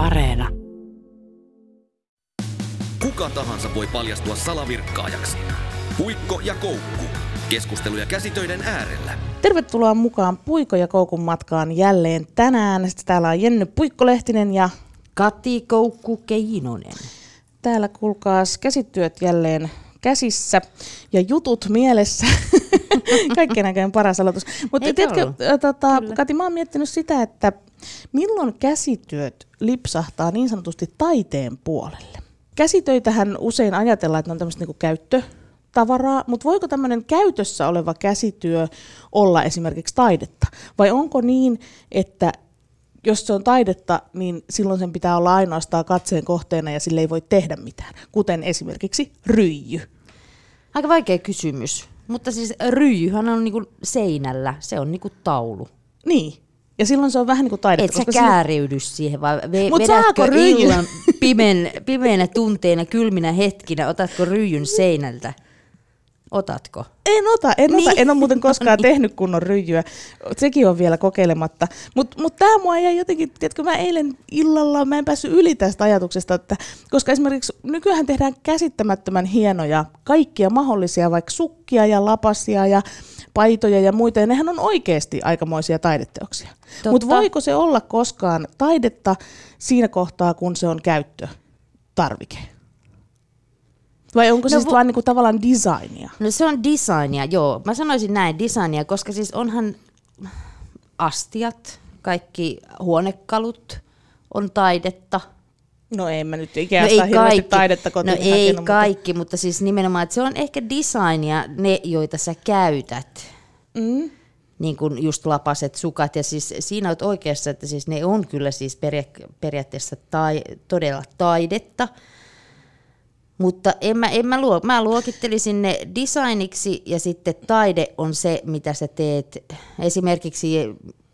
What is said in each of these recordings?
Areena. Kuka tahansa voi paljastua salavirkkaajaksi. Puikko ja koukku. Keskusteluja käsitöiden äärellä. Tervetuloa mukaan Puiko ja Koukun matkaan jälleen tänään. Sitten täällä on Jenny Puikkolehtinen ja Kati Koukku Keinonen. täällä kuulkaas käsityöt jälleen käsissä ja jutut mielessä. Kaikkien näköinen paras aloitus. Mutta tiedätkö, tota. Kati, mä oon miettinyt sitä, että milloin käsityöt lipsahtaa niin sanotusti taiteen puolelle. Käsitöitähän usein ajatellaan, että ne on tämmöistä niinku käyttötavaraa, mutta voiko tämmöinen käytössä oleva käsityö olla esimerkiksi taidetta? Vai onko niin, että jos se on taidetta, niin silloin sen pitää olla ainoastaan katseen kohteena ja sille ei voi tehdä mitään, kuten esimerkiksi ryijy. Aika vaikea kysymys. Mutta siis ryijyhän on niinku seinällä, se on niinku taulu. Niin. Ja silloin se on vähän niin kuin taidetta. Et sä koska kääriydy siihen, vai ve- Mut vedätkö illan pimeän, pimeänä tunteina, kylminä hetkinä, otatko ryijyn seinältä? Otatko? En ota, en ota. Niin. En ole muuten koskaan tehnyt kunnon ryijyä. Sekin on vielä kokeilematta. Mutta mut tämä mua jäi jotenkin, tiedätkö, mä eilen illalla mä en päässyt yli tästä ajatuksesta, että koska esimerkiksi nykyään tehdään käsittämättömän hienoja kaikkia mahdollisia, vaikka sukkia ja lapasia ja paitoja ja muita, ja nehän on oikeasti aikamoisia taideteoksia. Mutta voiko se olla koskaan taidetta siinä kohtaa, kun se on käyttötarvike? Vai onko se No no, vo- vaan niinku tavallaan designia? No se on designia, joo. Mä sanoisin näin, designia, koska siis onhan astiat, kaikki huonekalut on taidetta. No ei mä nyt ikään no hirveästi taidetta kotiin no ei hakenut, mutta- kaikki, mutta siis nimenomaan, että se on ehkä designia ne, joita sä käytät. Mm. Niin kuin just lapaset, sukat, ja siis siinä olet oikeassa, että siis ne on kyllä siis peria- periaatteessa tai, todella taidetta, mutta en mä, en mä, luo, mä luokittelisin ne designiksi ja sitten taide on se, mitä sä teet. Esimerkiksi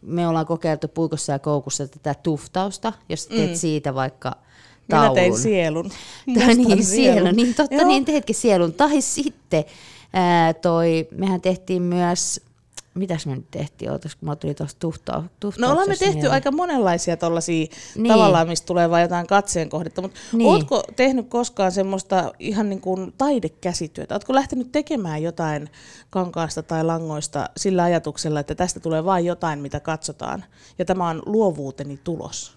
me ollaan kokeiltu puikossa ja koukussa tätä tuftausta, jos teet mm. siitä vaikka Minä taulun. tein sielun. Tai Mustan niin, sielu. Niin totta, Joo. niin teetkin sielun. Tai sitten ää, toi, mehän tehtiin myös, mitäs me nyt tehtiin, ootas, kun mä tuli tuosta tuhta, No ollaan me tehty aika monenlaisia tollaisia Niin. tavallaan, mistä tulee vain jotain katseen kohdetta, mutta niin. ootko tehnyt koskaan semmoista ihan niin kuin taidekäsityötä? Ootko lähtenyt tekemään jotain kankaasta tai langoista sillä ajatuksella, että tästä tulee vain jotain, mitä katsotaan, ja tämä on luovuuteni tulos?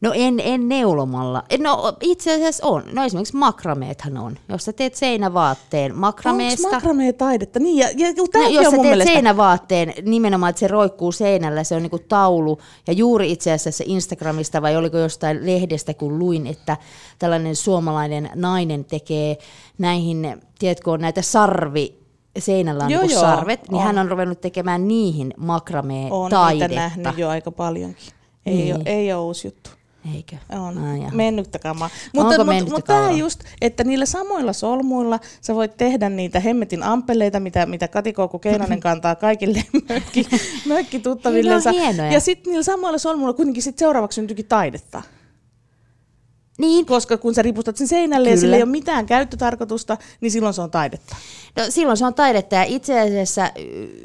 No en, en neulomalla. No itse asiassa on. No esimerkiksi makrameethan on. Jos sä teet seinävaatteen Onko makrameesta. makramee taidetta? Niin, ja, ja No, jos sä teet mielestä... seinävaatteen nimenomaan, että se roikkuu seinällä, se on niinku taulu. Ja juuri itse asiassa Instagramista vai oliko jostain lehdestä, kun luin, että tällainen suomalainen nainen tekee näihin, tiedätkö, on näitä sarvi, seinällä on Joo, niinku joo, sarvet, niin on. hän on ruvennut tekemään niihin makramee taidetta. nähnyt jo aika paljonkin. Ei, Niin. ole, ei ole uusi juttu. Eikö? On. Ai jaha. mennyttä kamaa. Onko Mutta, mutta, mennyttä mutta tämä just, että niillä samoilla solmuilla sä voit tehdä niitä hemmetin ampeleita, mitä, mitä Katikouku Keinonen kantaa kaikille mökki, mökkituttavillensa. Niin. Ja sitten niillä samoilla solmuilla kuitenkin sit seuraavaksi syntyykin taidetta. Niin, Koska kun sä ripustat sen seinälle ja Kyllä. sillä ei ole mitään käyttötarkoitusta, niin silloin se on taidetta. No, silloin se on taidetta ja itse asiassa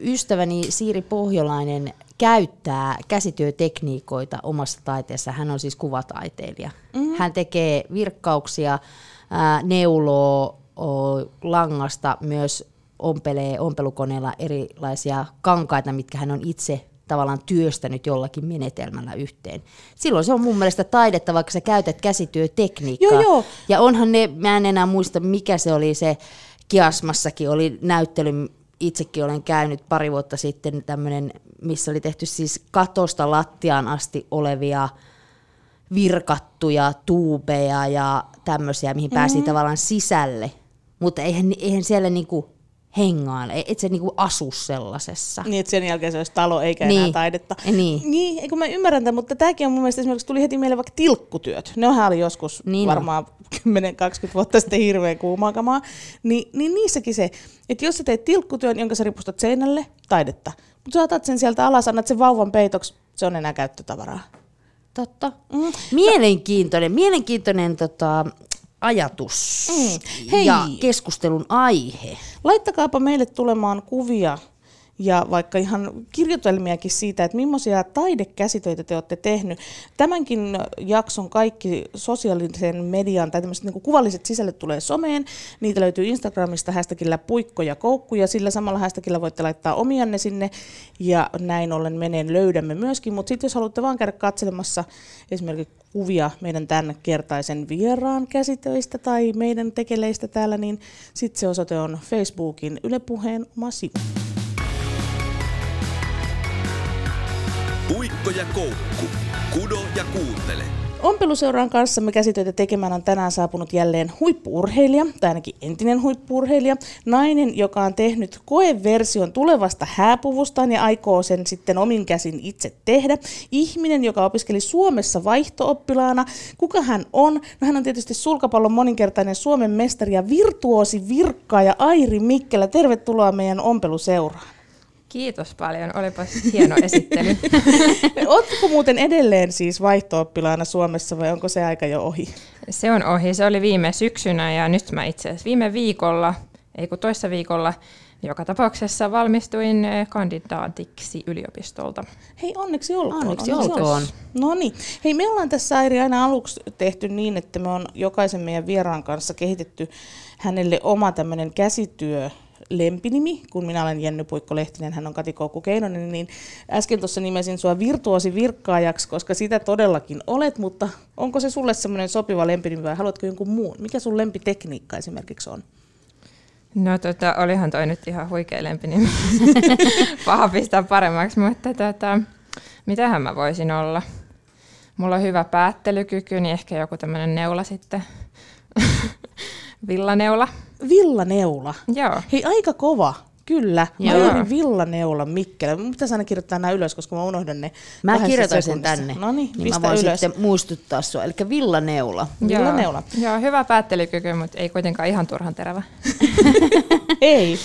ystäväni Siiri Pohjolainen käyttää käsityötekniikoita omassa taiteessa. Hän on siis kuvataiteilija. Mm. Hän tekee virkkauksia, ää, neuloo o, langasta, myös ompelee ompelukoneella erilaisia kankaita, mitkä hän on itse tavallaan työstänyt jollakin menetelmällä yhteen. Silloin se on mun mielestä taidetta, vaikka sä käytät käsityötekniikkaa. Joo, joo. Ja onhan ne, mä en enää muista mikä se oli se, Kiasmassakin oli näyttely, itsekin olen käynyt pari vuotta sitten tämmöinen, missä oli tehty siis katosta lattiaan asti olevia virkattuja tuubeja ja tämmöisiä, mihin pääsi Mm-hmm. tavallaan sisälle. Mutta eihän, eihän siellä niinku hengaile, et se niinku asu sellaisessa. Niin, että sen jälkeen se olisi talo eikä Niin. enää taidetta. Niin. Niin, eikö mä ymmärrän tämän, mutta tämäkin on mun mielestä esimerkiksi tuli heti mieleen vaikka tilkkutyöt. Nehän oli joskus Niin varmaan 10-20 vuotta sitten hirveän kuumaa kamaa. Ni, niin niissäkin se, että jos sä teet tilkkutyön, jonka sä ripustat seinälle, taidetta. Mutta sä otat sen sieltä alas, annat sen vauvan peitoksi, se on enää käyttötavaraa. Totta. Mm. Mielenkiintoinen, mielenkiintoinen tota, ajatus Mm. Hei. ja keskustelun aihe. Laittakaapa meille tulemaan kuvia ja vaikka ihan kirjoitelmiakin siitä, että millaisia taidekäsitöitä te olette tehnyt. Tämänkin jakson kaikki sosiaalisen median tai tämmöiset niin kuvalliset sisällöt tulee someen. Niitä löytyy Instagramista hashtagillä puikko ja koukku ja sillä samalla hashtagillä voitte laittaa omianne sinne ja näin ollen meneen löydämme myöskin. Mutta sitten jos haluatte vaan käydä katselemassa esimerkiksi kuvia meidän tämän kertaisen vieraan käsitöistä tai meidän tekeleistä täällä, niin sitten se osoite on Facebookin Yle Puheen oma sivu. Puikko ja koukku. Kudo ja kuuntele. Ompeluseuran kanssa me käsitöitä tekemään on tänään saapunut jälleen huippuurheilija, tai ainakin entinen huippuurheilija, nainen, joka on tehnyt koeversion tulevasta hääpuvustaan ja aikoo sen sitten omin käsin itse tehdä. Ihminen, joka opiskeli Suomessa vaihtooppilaana. Kuka hän on? No hän on tietysti sulkapallon moninkertainen Suomen mestari ja virtuosi ja Airi Mikkelä. Tervetuloa meidän ompeluseuraan. Kiitos paljon, olipa hieno esittely. Oletko muuten edelleen siis vaihtooppilaana Suomessa vai onko se aika jo ohi? Se on ohi, se oli viime syksynä ja nyt mä itse asiassa viime viikolla, ei kun toissa viikolla, joka tapauksessa valmistuin eh, kandidaatiksi yliopistolta. Hei, onneksi olkoon. Onneksi, onneksi olkoon. No niin. Hei, me ollaan tässä Airi aina aluksi tehty niin, että me on jokaisen meidän vieraan kanssa kehitetty hänelle oma tämmöinen käsityö lempinimi, kun minä olen Jenny Puikko Lehtinen, hän on Kati Koukku Keinonen, niin äsken tuossa nimesin sua virtuosi virkkaajaksi, koska sitä todellakin olet, mutta onko se sulle semmoinen sopiva lempinimi vai haluatko jonkun muun? Mikä sun lempitekniikka esimerkiksi on? No tota, olihan toi nyt ihan huikea lempinimi. Paha pistää paremmaksi, mutta tota, mitähän mä voisin olla? Mulla on hyvä päättelykyky, niin ehkä joku tämmöinen neula sitten. Villaneula. Villaneula? Joo. Hei, aika kova. Kyllä. Joo. Mä Villaneula Mikkelä. Mun pitäisi aina kirjoittaa nämä ylös, koska mä unohdan ne. Mä kirjoitan sen tänne. No niin, niin mä voin ylös. sitten muistuttaa sua. Eli Villaneula. Villaneula. Joo, hyvä päättelykyky, mutta ei kuitenkaan ihan turhan terävä. ei.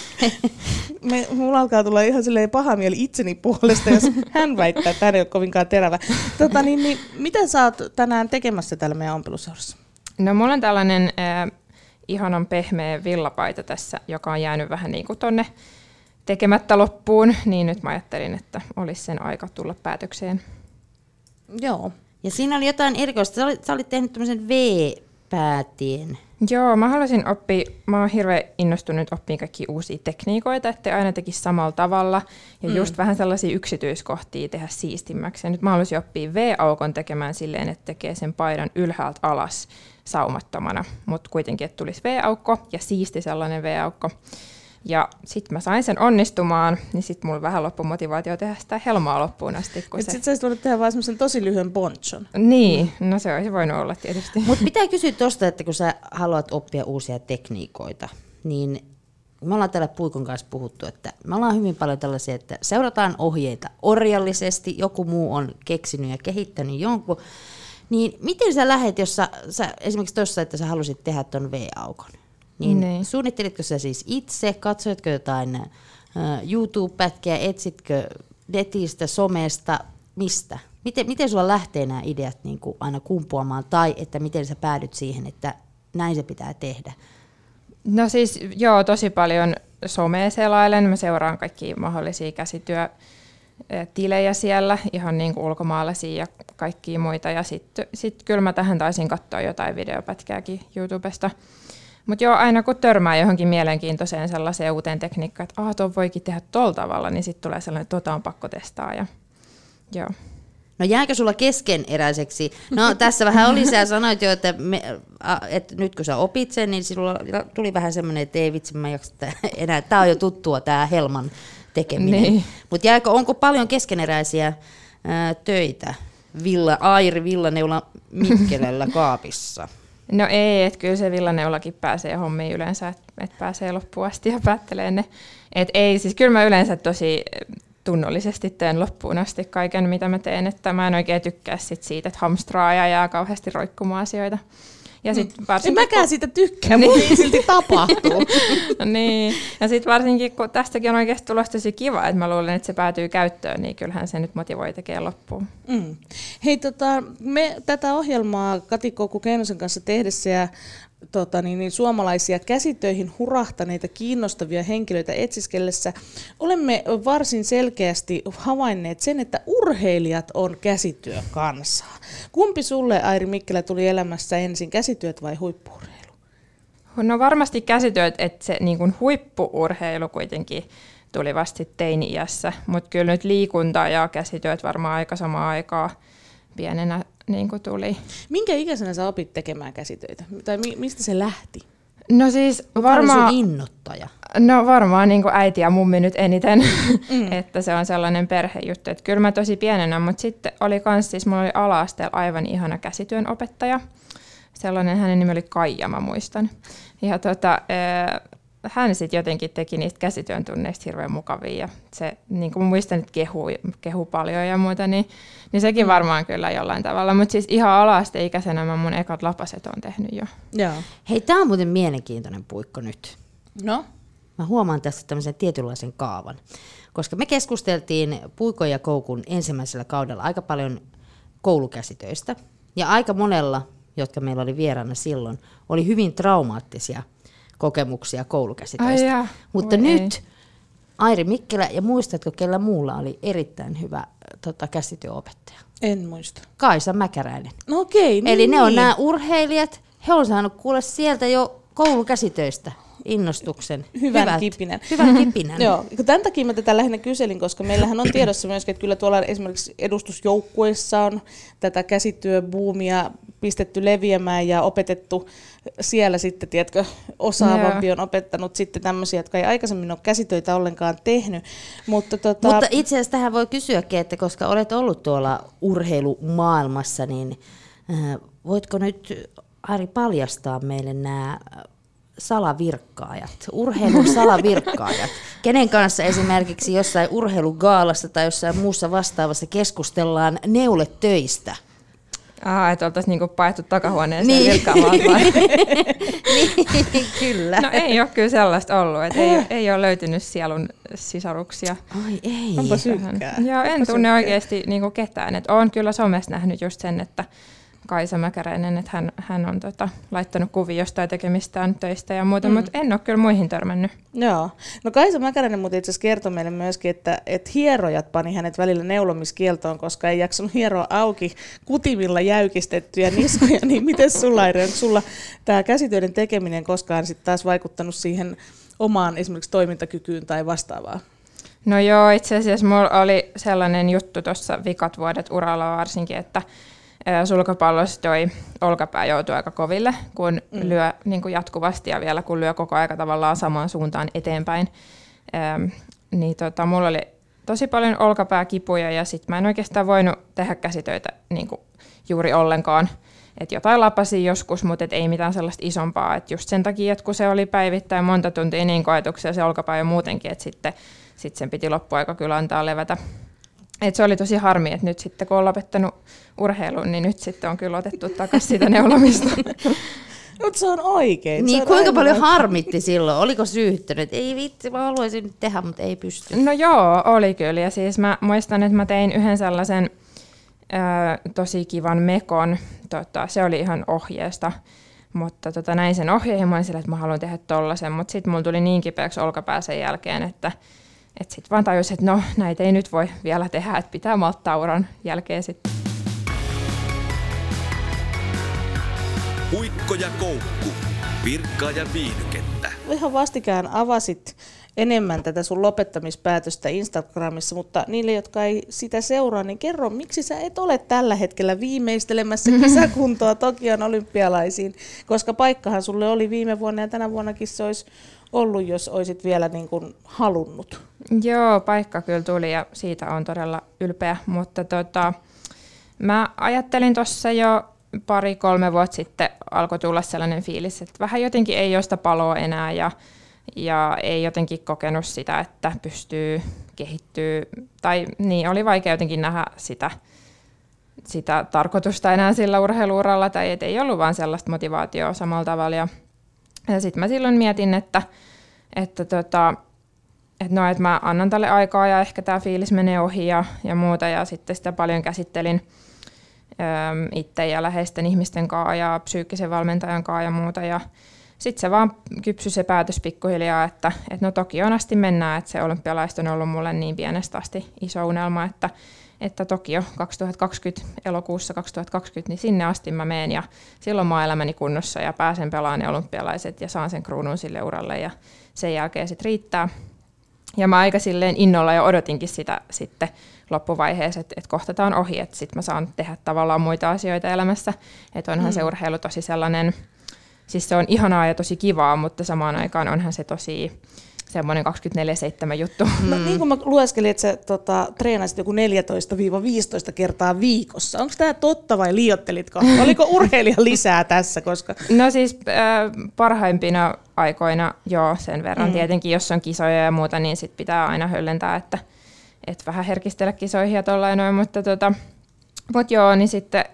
Me, mulla alkaa tulla ihan silleen paha mieli itseni puolesta, jos hän väittää, että hän ei ole kovinkaan terävä. Tota, niin, niin, mitä sä oot tänään tekemässä täällä meidän ompeluseurassa? No mulla on tällainen äh, ihanan pehmeä villapaita tässä, joka on jäänyt vähän niin kuin tonne tekemättä loppuun, niin nyt mä ajattelin, että olisi sen aika tulla päätökseen. Joo. Ja siinä oli jotain erikoista. Sä olit, sä olit tehnyt tämmöisen V-päätien. Joo, mä haluaisin oppia, mä oon hirveän innostunut oppimaan kaikki uusia tekniikoita, että aina tekisi samalla tavalla ja mm. just vähän sellaisia yksityiskohtia tehdä siistimmäksi. Ja nyt mä haluaisin oppia V-aukon tekemään silleen, että tekee sen paidan ylhäältä alas saumattomana, mutta kuitenkin, että tulisi V-aukko ja siisti sellainen V-aukko. Ja sitten mä sain sen onnistumaan, niin sitten mulla vähän loppu motivaatio tehdä sitä helmaa loppuun asti. se... Sitten sä voinut tehdä vaan semmoisen tosi lyhyen ponchon. Niin, no se olisi voinut olla tietysti. Mutta pitää kysyä tuosta, että kun sä haluat oppia uusia tekniikoita, niin me ollaan täällä Puikon kanssa puhuttu, että me ollaan hyvin paljon tällaisia, että seurataan ohjeita orjallisesti, joku muu on keksinyt ja kehittänyt jonkun, niin miten sä lähet, jos sä, sä esimerkiksi tuossa, että sä halusit tehdä tuon V-aukon, niin niin suunnittelitko sä siis itse, katsoitko jotain YouTube-pätkiä, etsitkö netistä, somesta, mistä? Miten, miten sulla lähtee nämä ideat niin kuin aina kumpuamaan, tai että miten sä päädyt siihen, että näin se pitää tehdä? No siis joo, tosi paljon somea selailen. Mä seuraan kaikki mahdollisia käsityö tilejä siellä, ihan niin kuin ulkomaalaisia ja kaikkia muita. Ja sitten sit kyllä mä tähän taisin katsoa jotain videopätkääkin YouTubesta. Mutta joo, aina kun törmää johonkin mielenkiintoiseen sellaiseen uuteen tekniikkaan, että ah, tuon voikin tehdä tuolla tavalla, niin sitten tulee sellainen, että tota on pakko testaa. Ja, joo. No jääkö sulla keskeneräiseksi? No tässä vähän oli, sä sanoit jo, että, me, että nyt kun sä opit sen, niin sinulla tuli vähän semmoinen, että ei vitsi, mä jaksa enää. Tämä on jo tuttua, tämä Helman tekeminen. Niin. Mutta jääkö, onko paljon keskeneräisiä ää, töitä Villa, Airi Villaneula Mikkelällä kaapissa? No ei, että kyllä se villaneulakin pääsee hommiin yleensä, että et pääsee loppuun asti ja päättelee ne. Et ei, siis kyllä mä yleensä tosi tunnollisesti teen loppuun asti kaiken, mitä mä teen, että mä en oikein tykkää sit siitä, että hamstraa ja jää kauheasti roikkumaan asioita. Ja sit mm. varsinkin, en mäkään kun... siitä tykkää, niin. mutta silti tapahtuu. no niin, ja sitten varsinkin kun tästäkin on oikeasti tulossa tosi kiva, että mä luulen, että se päätyy käyttöön, niin kyllähän se nyt motivoi tekemään loppuun. Mm. Hei, tota, me tätä ohjelmaa Kati Koukku Keinosen kanssa tehdessä ja tota, niin, niin, suomalaisia käsitöihin hurahtaneita kiinnostavia henkilöitä etsiskellessä olemme varsin selkeästi havainneet sen, että urheilijat on käsityökansaa. Kumpi sulle, Airi Mikkelä, tuli elämässä ensin, käsityöt vai huippuurheilu? No varmasti käsityöt, että se niin kuin huippuurheilu kuitenkin tuli vasta teini-iässä, mutta kyllä nyt liikunta ja käsityöt varmaan aika samaa aikaa pienenä niin kuin tuli. Minkä ikäisenä sä opit tekemään käsitöitä? Tai mi- mistä se lähti? No siis varmaan... innottaja? No varmaan niin kuin äiti ja mummi nyt eniten, mm. että se on sellainen perhejuttu. Että kyllä mä tosi pienenä, mutta sitten oli kans, siis mulla oli ala aivan ihana käsityön opettaja. Sellainen hänen nimi oli Kaija, mä muistan. Ja tota, hän sitten jotenkin teki niistä käsityön tunneista hirveän mukavia. Ja se, niin kuin muistan, että kehu, kehu paljon ja muuta, niin, niin sekin mm. varmaan kyllä jollain tavalla. Mutta siis ihan ala-asteikäisenä mä mun ekat lapaset on tehnyt jo. Joo. Hei, tämä on muuten mielenkiintoinen puikko nyt. No? Mä huomaan tässä tämmöisen tietynlaisen kaavan. Koska me keskusteltiin Puikon ja Koukun ensimmäisellä kaudella aika paljon koulukäsitöistä. Ja aika monella, jotka meillä oli vieraana silloin, oli hyvin traumaattisia – kokemuksia koulukäsitöistä. Ai Mutta nyt ei. Airi Mikkelä, ja muistatko, kellä muulla oli erittäin hyvä tota, käsityöopettaja? En muista. Kaisa Mäkäräinen. No okei, niin, Eli ne on niin. nämä urheilijat, he on saanut kuulla sieltä jo koulukäsitöistä innostuksen. Hyvän Hyvät. kipinän. Hyvän kipinän. Joo, tämän takia mä tätä lähinnä kyselin, koska meillähän on tiedossa myös, että kyllä tuolla esimerkiksi edustusjoukkueissa on tätä käsityöbuumia pistetty leviämään ja opetettu siellä sitten, tiedätkö, osaavampi on opettanut sitten tämmöisiä, jotka ei aikaisemmin ole käsitöitä ollenkaan tehnyt. Mutta, tota... Mutta itse asiassa tähän voi kysyäkin, että koska olet ollut tuolla urheilumaailmassa, niin äh, voitko nyt Ari paljastaa meille nämä salavirkkaajat, urheilun salavirkkaajat, kenen kanssa esimerkiksi jossain urheilugaalassa tai jossain muussa vastaavassa keskustellaan neuletöistä? Aha, että oltaisiin niinku paettu takahuoneeseen niin. virkkaamaan niin, kyllä. No ei ole kyllä sellaista ollut, että ei, ei ole löytynyt sielun sisaruksia. Ai ei. Onpa. Joo, en Onpa tunne synkkää. oikeasti niinku ketään. Et olen kyllä somessa nähnyt just sen, että Kaisa Mäkäräinen, että hän, hän on tota, laittanut kuvia jostain tekemistään töistä ja muuta, mm. mutta en ole kyllä muihin törmännyt. Joo. No Kaisa Mäkäräinen mutta itse asiassa kertoi meille myöskin, että, että hierojat pani hänet välillä neulomiskieltoon, koska ei jaksanut hieroa auki kutimilla jäykistettyjä niskoja, niin miten sulla, Eri, onko sulla tämä käsityöiden tekeminen koskaan sitten taas vaikuttanut siihen omaan esimerkiksi toimintakykyyn tai vastaavaa? No joo, itse asiassa mulla oli sellainen juttu tuossa vikat vuodet uralla varsinkin, että sulkapallossa toi olkapää joutuu aika koville, kun mm. lyö niin kuin jatkuvasti ja vielä kun lyö koko aika tavallaan samaan suuntaan eteenpäin. Ähm, niin tota, mulla oli tosi paljon olkapääkipuja ja sitten mä en oikeastaan voinut tehdä käsitöitä niin kuin juuri ollenkaan. Et jotain lapasi joskus, mutta et ei mitään sellaista isompaa. Et just sen takia, että kun se oli päivittäin monta tuntia niin koetuksia se olkapää jo muutenkin, että sitten sit sen piti loppuaika kyllä antaa levätä. Et se oli tosi harmi, että nyt sitten kun on lopettanut urheilun, niin nyt sitten on kyllä otettu takaisin sitä neulomista. Mutta se on oikein. Niin, on kuinka paljon oikein. harmitti silloin? Oliko syyttänyt? Ei vitsi, mä haluaisin nyt tehdä, mutta ei pysty. No joo, oli kyllä. Ja siis mä muistan, että mä tein yhden sellaisen ö, tosi kivan mekon. Tota, se oli ihan ohjeesta. Mutta tota, näin sen ohjeen ja mä sillä, että mä haluan tehdä tollasen. Mutta sitten mulla tuli niin kipeäksi olkapää sen jälkeen, että että sitten vaan tajusin, että no näitä ei nyt voi vielä tehdä, että pitää malttaa uran jälkeen sitten. Puikko ja koukku, virkkaa ja viihdykettä. Ihan vastikään avasit enemmän tätä sun lopettamispäätöstä Instagramissa, mutta niille, jotka ei sitä seuraa, niin kerro, miksi sä et ole tällä hetkellä viimeistelemässä kisakuntoa Tokion olympialaisiin, koska paikkahan sulle oli viime vuonna ja tänä vuonnakin se olisi ollut, jos olisit vielä niin kuin halunnut. Joo, paikka kyllä tuli ja siitä on todella ylpeä, mutta tota, mä ajattelin tuossa jo pari-kolme vuotta sitten alkoi tulla sellainen fiilis, että vähän jotenkin ei ole sitä paloa enää ja, ja ei jotenkin kokenut sitä, että pystyy kehittyä, tai niin, oli vaikea jotenkin nähdä sitä, sitä tarkoitusta enää sillä urheiluuralla, tai et ei ollut vaan sellaista motivaatioa samalla tavalla. Ja, ja sitten mä silloin mietin, että, että tota, että no, että mä annan tälle aikaa ja ehkä tämä fiilis menee ohi ja, ja muuta ja sitten sitä paljon käsittelin, itse ja läheisten ihmisten kanssa ja psyykkisen valmentajan kanssa ja muuta. Ja sitten se vaan kypsy se päätös pikkuhiljaa, että, että no toki on asti mennään, että se olympialaista on ollut mulle niin pienestä asti iso unelma, että, että Tokio 2020, elokuussa 2020, niin sinne asti mä menen ja silloin mä oon elämäni kunnossa ja pääsen pelaamaan ne olympialaiset ja saan sen kruunun sille uralle ja sen jälkeen sitten riittää. Ja mä aika silleen innolla jo odotinkin sitä sitten loppuvaiheessa, että, että kohta tämä on ohi, että sitten mä saan tehdä tavallaan muita asioita elämässä. Että onhan mm. se urheilu tosi sellainen, siis se on ihanaa ja tosi kivaa, mutta samaan aikaan onhan se tosi semmoinen 24-7 juttu. No, niin kuin mä lueskelin, että sä tota, treenasit joku 14-15 kertaa viikossa. Onko tämä totta vai liiottelitko? Oliko urheilija lisää tässä? Koska... No siis äh, parhaimpina aikoina joo sen verran. Mm. Tietenkin jos on kisoja ja muuta, niin sit pitää aina höllentää, että et vähän herkistellä kisoihin ja tollain noin. Mutta tota, mut joo, niin sitten,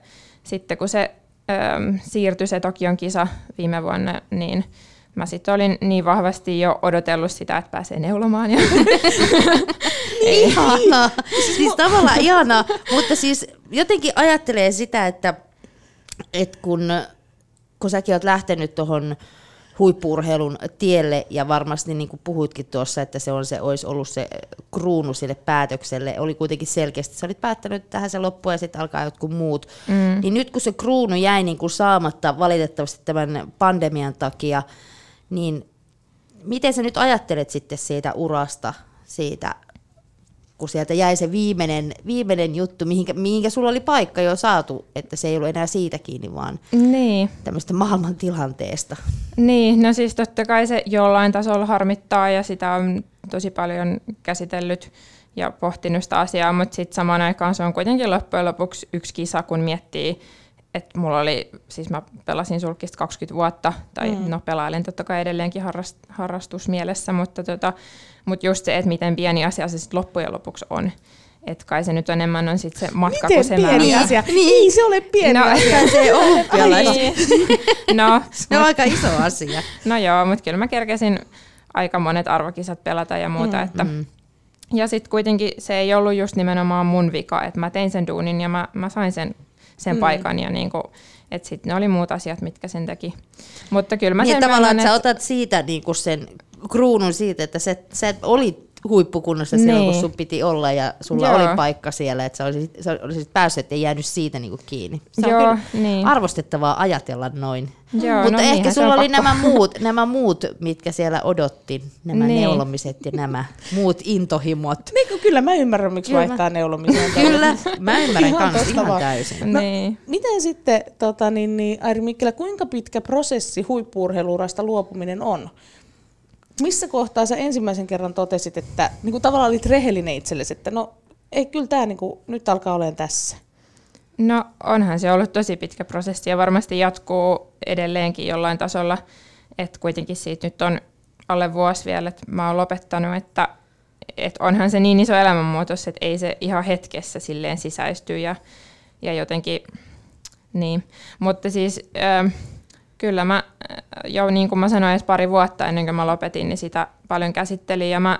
sitten kun se ähm, siirtyi se Tokion kisa viime vuonna, niin mä sitten olin niin vahvasti jo odotellut sitä, että pääsee neulomaan. Ja ihanaa. Siis tavallaan ihanaa, mutta siis jotenkin ajattelee sitä, että, että kun, kun säkin oot lähtenyt tuohon huippuurheilun tielle ja varmasti niin kuin puhuitkin tuossa, että se, on se olisi ollut se kruunu sille päätökselle. Oli kuitenkin selkeästi, sä olit päättänyt tähän se loppu ja sitten alkaa jotkut muut. Mm. Niin nyt kun se kruunu jäi niin kuin saamatta valitettavasti tämän pandemian takia, niin miten sä nyt ajattelet sitten siitä urasta, siitä, kun sieltä jäi se viimeinen, viimeinen juttu, mihinkä, mihinkä sulla oli paikka jo saatu, että se ei ollut enää siitä kiinni, vaan niin. tämmöistä maailman tilanteesta. Niin, no siis totta kai se jollain tasolla harmittaa ja sitä on tosi paljon käsitellyt ja pohtinut sitä asiaa, mutta sitten samaan aikaan se on kuitenkin loppujen lopuksi yksi kisa, kun miettii että mulla oli, siis mä pelasin sulkista 20 vuotta, tai mm. no pelailen totta kai edelleenkin harrast, harrastusmielessä, mutta tota, mut just se, että miten pieni asia se sitten loppujen lopuksi on. Että kai se nyt enemmän on sit se matka Miten kuin se pieni määrä. asia? Niin. Niin, se ole pieni no, asia. Se on niin. no, se on aika iso asia. No joo, mutta kyllä mä kerkesin aika monet arvokisat pelata ja muuta. Mm. Että, mm. Ja sitten kuitenkin se ei ollut just nimenomaan mun vika, että mä tein sen duunin ja mä, mä sain sen sen mm. paikan ja niin kuin, että sitten ne oli muut asiat, mitkä sen teki. Mutta kyllä mä niin, sen tavallaan, myönnän, että sä otat siitä niin kuin sen kruunun siitä, että sä, sä olit huippukunnossa niin. silloin, kun niin. sun piti olla ja sulla Joo. oli paikka siellä, että sä olisit, sä olisit päässyt, ettei jäänyt siitä niinku kiinni. Se Joo, on kyllä niin. arvostettavaa ajatella noin. Joo, Mutta no ehkä sulla oli nämä muut, nämä muut, mitkä siellä odotti, nämä niin. neulomiset ja nämä muut intohimot. Niin, kyllä mä ymmärrän, miksi kyllä. vaihtaa neulomisen. kyllä, mä ymmärrän kans ihan täysin. No, niin. Miten sitten, tota, niin, niin, Airi Mikkelä, kuinka pitkä prosessi huippuurheiluurasta luopuminen on? Missä kohtaa sä ensimmäisen kerran totesit, että niin kuin tavallaan olit rehellinen itsellesi, että no ei, kyllä tämä niin kuin, nyt alkaa olemaan tässä? No onhan se ollut tosi pitkä prosessi ja varmasti jatkuu edelleenkin jollain tasolla, että kuitenkin siitä nyt on alle vuosi vielä, että mä oon lopettanut, että, että onhan se niin iso elämänmuutos, että ei se ihan hetkessä silleen sisäisty ja, ja jotenkin niin. Mutta siis äh, kyllä mä jo niin kuin mä sanoin edes pari vuotta ennen kuin mä lopetin, niin sitä paljon käsittelin ja mä,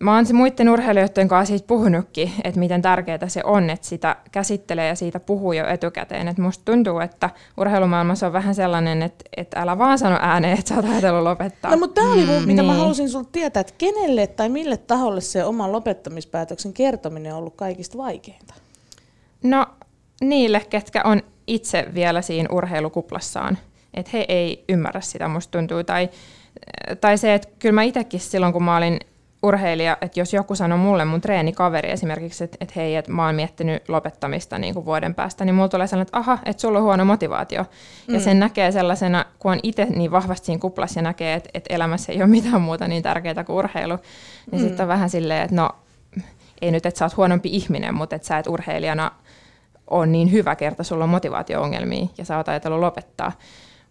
mä oon muiden urheilijoiden kanssa siitä puhunutkin, että miten tärkeää se on, että sitä käsittelee ja siitä puhuu jo etukäteen. Et musta tuntuu, että urheilumaailmassa on vähän sellainen, että, että älä vaan sano ääneen, että sä oot ajatellut lopettaa. No mutta tämä oli mm, mitä niin. mä halusin sulta tietää, että kenelle tai mille taholle se oman lopettamispäätöksen kertominen on ollut kaikista vaikeinta? No niille, ketkä on itse vielä siinä urheilukuplassaan että he ei ymmärrä sitä, musta tuntuu. Tai, tai se, että kyllä mä itsekin silloin, kun mä olin urheilija, että jos joku sanoo mulle, mun treenikaveri esimerkiksi, että, että hei, että mä oon miettinyt lopettamista niin kuin vuoden päästä, niin mulla tulee sellainen, että aha, että sulla on huono motivaatio. Mm. Ja sen näkee sellaisena, kun on itse niin vahvasti siinä kuplassa ja näkee, että, että elämässä ei ole mitään muuta niin tärkeää kuin urheilu, niin mm. sitten on vähän silleen, että no, ei nyt, että sä oot huonompi ihminen, mutta että sä et urheilijana on niin hyvä kerta, sulla on motivaatio-ongelmia ja sä oot ajatellut lopettaa.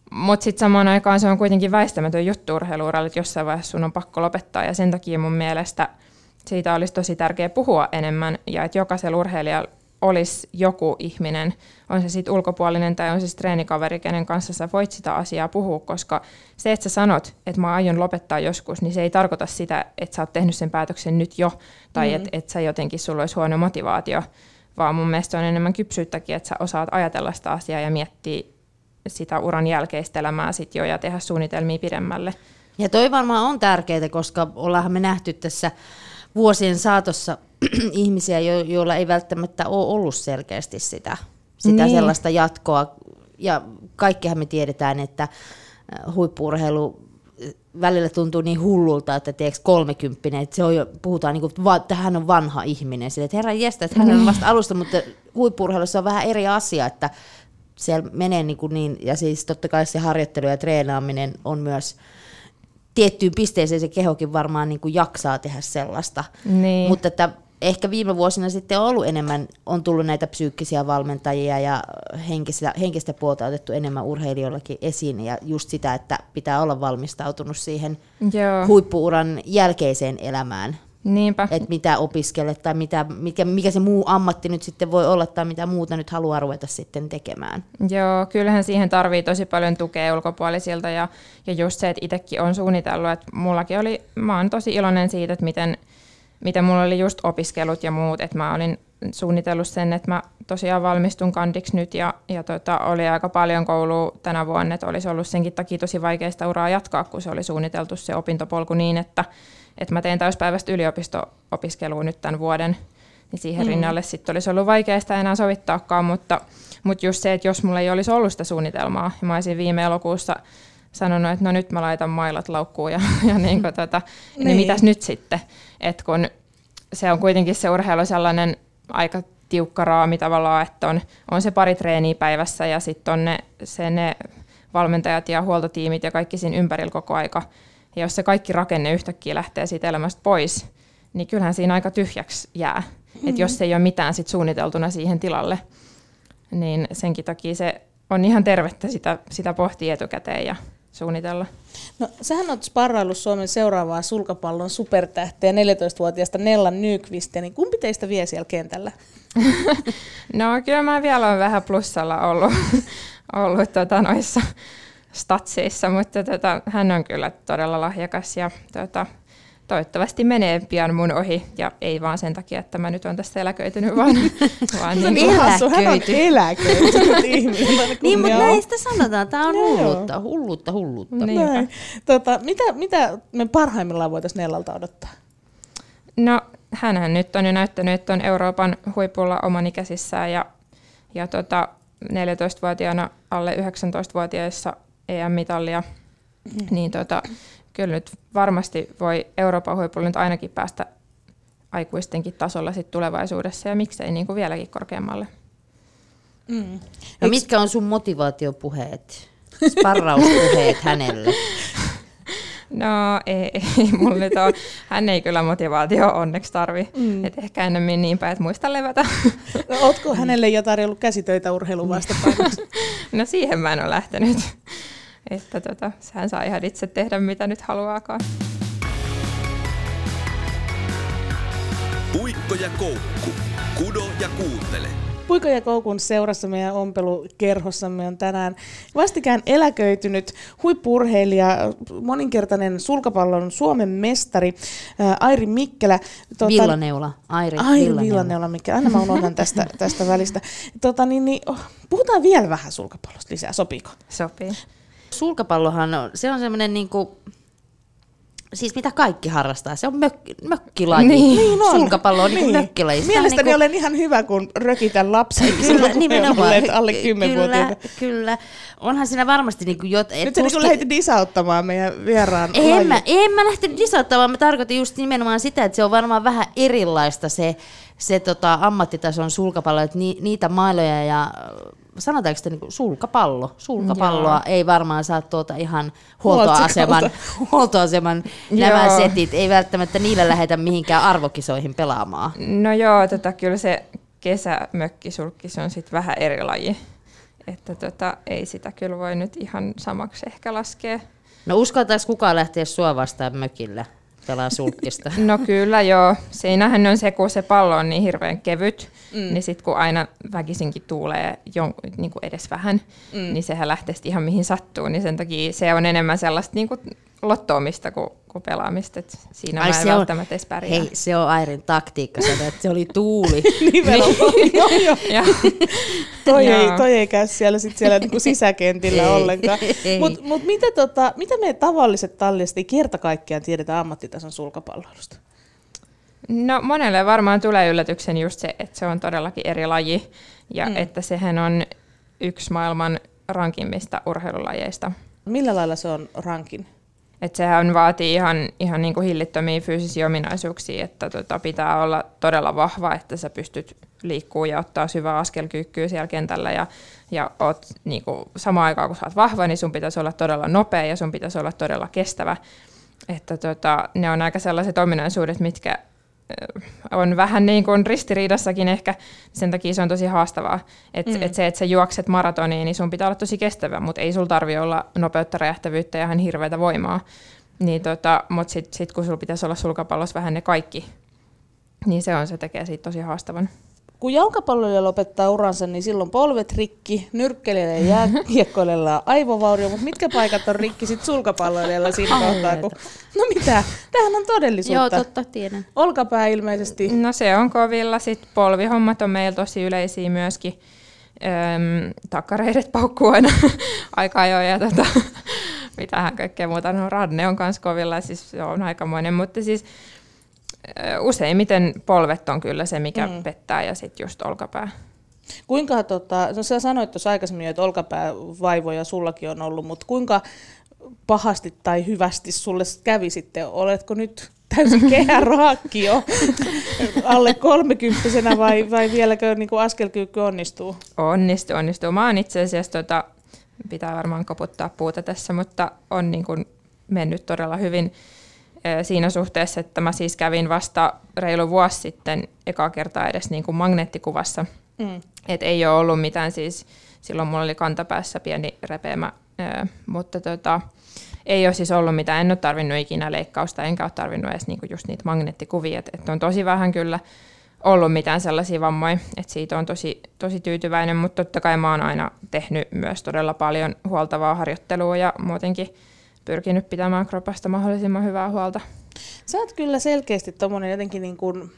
Mutta sitten samaan aikaan se on kuitenkin väistämätön juttu urheiluuralle, että jossain vaiheessa sun on pakko lopettaa. Ja sen takia mun mielestä siitä olisi tosi tärkeää puhua enemmän. Ja että jokaisella urheilijalla olisi joku ihminen, on se sitten ulkopuolinen tai on se treenikaveri, kenen kanssa sä voit sitä asiaa puhua, koska se, että sä sanot, että mä aion lopettaa joskus, niin se ei tarkoita sitä, että sä oot tehnyt sen päätöksen nyt jo, tai mm. että et sä jotenkin sulla olisi huono motivaatio, vaan mun mielestä on enemmän kypsyyttäkin, että sä osaat ajatella sitä asiaa ja miettiä sitä uran jälkeistä elämää sit jo ja tehdä suunnitelmia pidemmälle. Ja toi varmaan on tärkeää, koska ollaan me nähty tässä vuosien saatossa ihmisiä, jo- joilla ei välttämättä ole ollut selkeästi sitä, sitä Niin. sellaista jatkoa. Ja kaikkihan me tiedetään, että äh, huippuurheilu äh, välillä tuntuu niin hullulta, että tiedätkö, kolmekymppinen, että se on jo, puhutaan niin kuin, että hän on vanha ihminen. Sille, että herra jestä, että hän on vasta alusta, mutta huippuurheilussa on vähän eri asia, että siellä menee niin, kuin niin ja siis totta kai se harjoittelu ja treenaaminen on myös tiettyyn pisteeseen se kehokin varmaan niin kuin jaksaa tehdä sellaista. Niin. Mutta että ehkä viime vuosina sitten on ollut enemmän, on tullut näitä psyykkisiä valmentajia ja henkistä, henkistä puolta otettu enemmän urheilijoillakin esiin ja just sitä, että pitää olla valmistautunut siihen Joo, huippuuran jälkeiseen elämään. Niinpä. Että mitä opiskelet tai mitä, mikä, mikä se muu ammatti nyt sitten voi olla tai mitä muuta nyt haluaa ruveta sitten tekemään. Joo, kyllähän siihen tarvii tosi paljon tukea ulkopuolisilta ja, ja just se, että itsekin on suunnitellut, että mullakin oli, mä oon tosi iloinen siitä, että miten, miten mulla oli just opiskelut ja muut, että mä olin suunnitellut sen, että mä tosiaan valmistun kandiksi nyt ja, ja tota, oli aika paljon koulua tänä vuonna, että olisi ollut senkin takia tosi vaikeista uraa jatkaa, kun se oli suunniteltu se opintopolku niin, että, että mä teen täyspäiväistä yliopisto-opiskelua nyt tämän vuoden, niin siihen mm. rinnalle sitten olisi ollut vaikea sitä enää sovittaakaan, mutta, mutta just se, että jos mulla ei olisi ollut sitä suunnitelmaa, ja mä olisin viime elokuussa sanonut, että no nyt mä laitan mailat laukkuun ja, ja niin kuin tota, niin. niin mitäs nyt sitten, että kun se on kuitenkin se urheilu sellainen aika tiukka raami tavallaan, että on, on se pari treeniä päivässä ja sitten on ne, se ne valmentajat ja huoltotiimit ja kaikki siinä ympärillä koko aika. Ja jos se kaikki rakenne yhtäkkiä lähtee siitä elämästä pois, niin kyllähän siinä aika tyhjäksi jää. Mm-hmm. Että jos ei ole mitään sit suunniteltuna siihen tilalle, niin senkin takia se on ihan tervettä sitä, sitä pohtia etukäteen ja suunnitella. No, sähän oot sparraillut Suomen seuraavaa sulkapallon supertähteä, 14-vuotiaasta Nella Nyqvistia, niin kumpi teistä vie siellä kentällä? No kyllä mä vielä olen vähän plussalla ollut, ollut tota, noissa statseissa, mutta tota, hän on kyllä todella lahjakas ja tota, toivottavasti menee pian mun ohi ja ei vaan sen takia, että mä nyt on tässä eläköitynyt, vaan, vaan niin, niin. Hassu, hän on Eläköity. eläköitynyt ihminen. Niin, mutta näistä sanotaan, tämä on hullutta, hullutta, hullutta. Näin. Tota, mitä, mitä me parhaimmillaan voitaisiin Nellalta odottaa? No, hänhän nyt on jo näyttänyt, että on Euroopan huipulla omanikäisissään ja, ja tota, 14-vuotiaana alle 19-vuotiaissa EM-mitallia, niin tota, kyllä nyt varmasti voi Euroopan huipulla nyt ainakin päästä aikuistenkin tasolla sit tulevaisuudessa ja miksei niin kuin vieläkin korkeammalle. Mm. No mitkä on sun motivaatiopuheet, sparrauspuheet hänelle? No ei, ei mulla nyt ole. Hän ei kyllä motivaatio onneksi tarvi. Mm. Et ehkä ennemmin niin päin, että muista levätä. No, ootko hänelle jo tarjollut käsitöitä urheilun vastapainoksi? No siihen mä en ole lähtenyt. Että tota, hän saa ihan itse tehdä mitä nyt haluaakaan. Puikko ja koukku. Kudo ja kuuntele. Puiko ja Koukun seurassa meidän ompelukerhossamme on tänään vastikään eläköitynyt huippurheilija, moninkertainen sulkapallon Suomen mestari ää, Airi Mikkelä. Tota, Villaneula, Airi, Ai Villaneula. Villaneula, mikä aina mä unohdan tästä, tästä välistä. Tota, niin, niin, oh, puhutaan vielä vähän sulkapallosta lisää, sopiiko? Sopii. Sulkapallohan on, se on semmoinen niinku, siis mitä kaikki harrastaa, se on mök, mökkilaji. Niin. Niin on. Sulkapallo on niin. Niin. mökkilaji. Sitä Mielestäni niinku- olen ihan hyvä, kun rökitän lapsia. Kyllä, nimenomaan. Alle Ky- 10 kyllä, kyllä. Onhan siinä varmasti niinku jot, et Nyt sä niin lähdit disauttamaan meidän vieraan en mä, en mä lähtenyt disauttamaan, mä tarkoitin just nimenomaan sitä, että se on varmaan vähän erilaista se, se tota, ammattitason sulkapallo, että ni, niitä mailoja ja sanotaanko sitä niin sulkapallo, sulkapalloa Joo. ei varmaan saa tuota ihan huoltoaseman, huoltoaseman nämä Joo. setit, ei välttämättä niillä lähetä mihinkään arvokisoihin pelaamaan. No joo, tota, kyllä se kesämökkisulkki, se on sitten vähän eri laji. Että tota, ei sitä kyllä voi nyt ihan samaksi ehkä laskea. No uskaltaisi kukaan lähteä sua vastaan mökillä pelaa sulkkista? No kyllä joo. Siinähän on se, kun se pallo on niin hirveän kevyt, mm. niin sitten kun aina väkisinkin tuulee jon, niin kuin edes vähän, mm. niin sehän lähtee ihan mihin sattuu. Niin sen takia se on enemmän sellaista niin kuin lottoomista kuin, kuin pelaamista. Et siinä Ai mä en se on- välttämättä edes pärjää. Hei, se on Airin taktiikka, sanoa, että se oli tuuli. Nimenomaan. joo, joo. Ja, Toi, ei, toi ei käy siellä, sit siellä niinku sisäkentillä Ei, ollenkaan. Mutta mut mitä, tota, mitä me tavalliset tallistit ei kerta kaikkiaan tiedetään ammattitason sulkapalloilusta? no monelle varmaan tulee yllätyksen just se, että se on todellakin eri laji ja mm. että sehän on yksi maailman rankimmista urheilulajeista. Millä lailla se on rankin? Et sehän vaatii ihan, ihan niin kuin hillittömiä fyysisiä ominaisuuksia, että tota, pitää olla todella vahva, että sä pystyt liikkuu ja ottaa syvää askelkyykkyä siellä kentällä ja, ja oot, niin kuin, samaan aikaan kun sä oot vahva, niin sun pitäisi olla todella nopea ja sun pitäisi olla todella kestävä. Että tota, ne on aika sellaiset ominaisuudet, mitkä on vähän niin kuin ristiriidassakin ehkä, sen takia se on tosi haastavaa. Et, Mm. mm. et se, että sä juokset maratoniin, niin sun pitää olla tosi kestävä, mutta ei sulla tarvi olla nopeutta, räjähtävyyttä ja ihan hirveätä voimaa. Niin tota, mutta sitten sit kun sulla pitäisi olla sulkapallossa vähän ne kaikki, niin se on se tekee siitä tosi haastavan. Kun jalkapalloilija lopettaa uransa, niin silloin polvet rikki, nyrkkeilijällä ja jääkiekkoilijalla on aivovaurio, mutta mitkä paikat on rikki sitten sulkapalloilijalla siinä kohtaa? Kun... No mitä, tämähän on Joo, todellisuutta. totta, tiedän. Olkapää ilmeisesti. No se on kovilla. Sitten polvihommat on meillä tosi yleisiä myöskin. Öm, takareidet paukkuu aina aika ajoin ja tota, mitähän kaikkea muuta. No radne on myös kovilla, siis se on aikamoinen, mutta siis useimmiten polvet on kyllä se, mikä Mm. pettää ja sitten just olkapää. Kuinka, tota, no sä sanoit tuossa aikaisemmin, että olkapäävaivoja sullakin on ollut, mutta kuinka pahasti tai hyvästi sulle kävi sitten? Oletko nyt täysin kehärohakki jo alle kolmekymppisenä vai, vai vieläkö niin kuin askelkyykky onnistuu? Onnistuu, onnistuu. Mä oon itse asiassa, tota, pitää varmaan koputtaa puuta tässä, mutta on niin kuin mennyt todella hyvin siinä suhteessa, että mä siis kävin vasta reilu vuosi sitten eka kertaa edes niin kuin magneettikuvassa. Mm. Et ei ole ollut mitään siis, silloin mulla oli kantapäässä pieni repeämä, mutta tota, ei ole siis ollut mitään, en ole tarvinnut ikinä leikkausta, enkä ole tarvinnut edes niinku just niitä magneettikuvia, että et on tosi vähän kyllä ollut mitään sellaisia vammoja, että siitä on tosi, tosi tyytyväinen, mutta totta kai mä oon aina tehnyt myös todella paljon huoltavaa harjoittelua ja muutenkin pyrkinyt pitämään kropasta mahdollisimman hyvää huolta. Sä oot kyllä selkeästi tommonen jotenkin niin kuin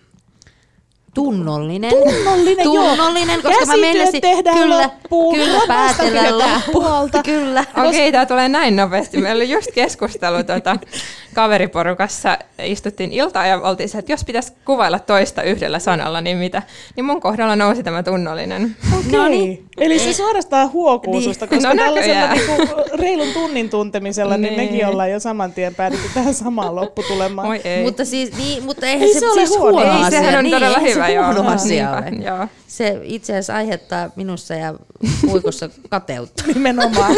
Tunnollinen. tunnollinen, joo. Tunnollinen, koska mä Käsityöt meinasin, tehdään kyllä, loppuun, kyllä päätellään huolta. Kyllä. Okei, okay, tämä tulee näin nopeasti. Meillä oli just keskustelu tuota, kaveriporukassa. Istuttiin iltaa ja oltiin se, että jos pitäisi kuvailla toista yhdellä sanalla, niin mitä? Niin mun kohdalla nousi tämä tunnollinen. Okei. No niin. Eli se suorastaan huokuu Niin. susta, koska No tällaisella näköjään. niinku reilun tunnin tuntemisella, niin. Niin. mekin ollaan jo saman tien päädytty tähän samaan lopputulemaan. Oi ei. Mutta, siis, niin, mutta eihän Ei se, se ole siis huono huono asia. asia. ei, sehän on niin, todella hyvä. se joo. huono asia Niinpä, ole. joo. Se itse asiassa aiheuttaa minussa ja puikossa kateutta. Nimenomaan.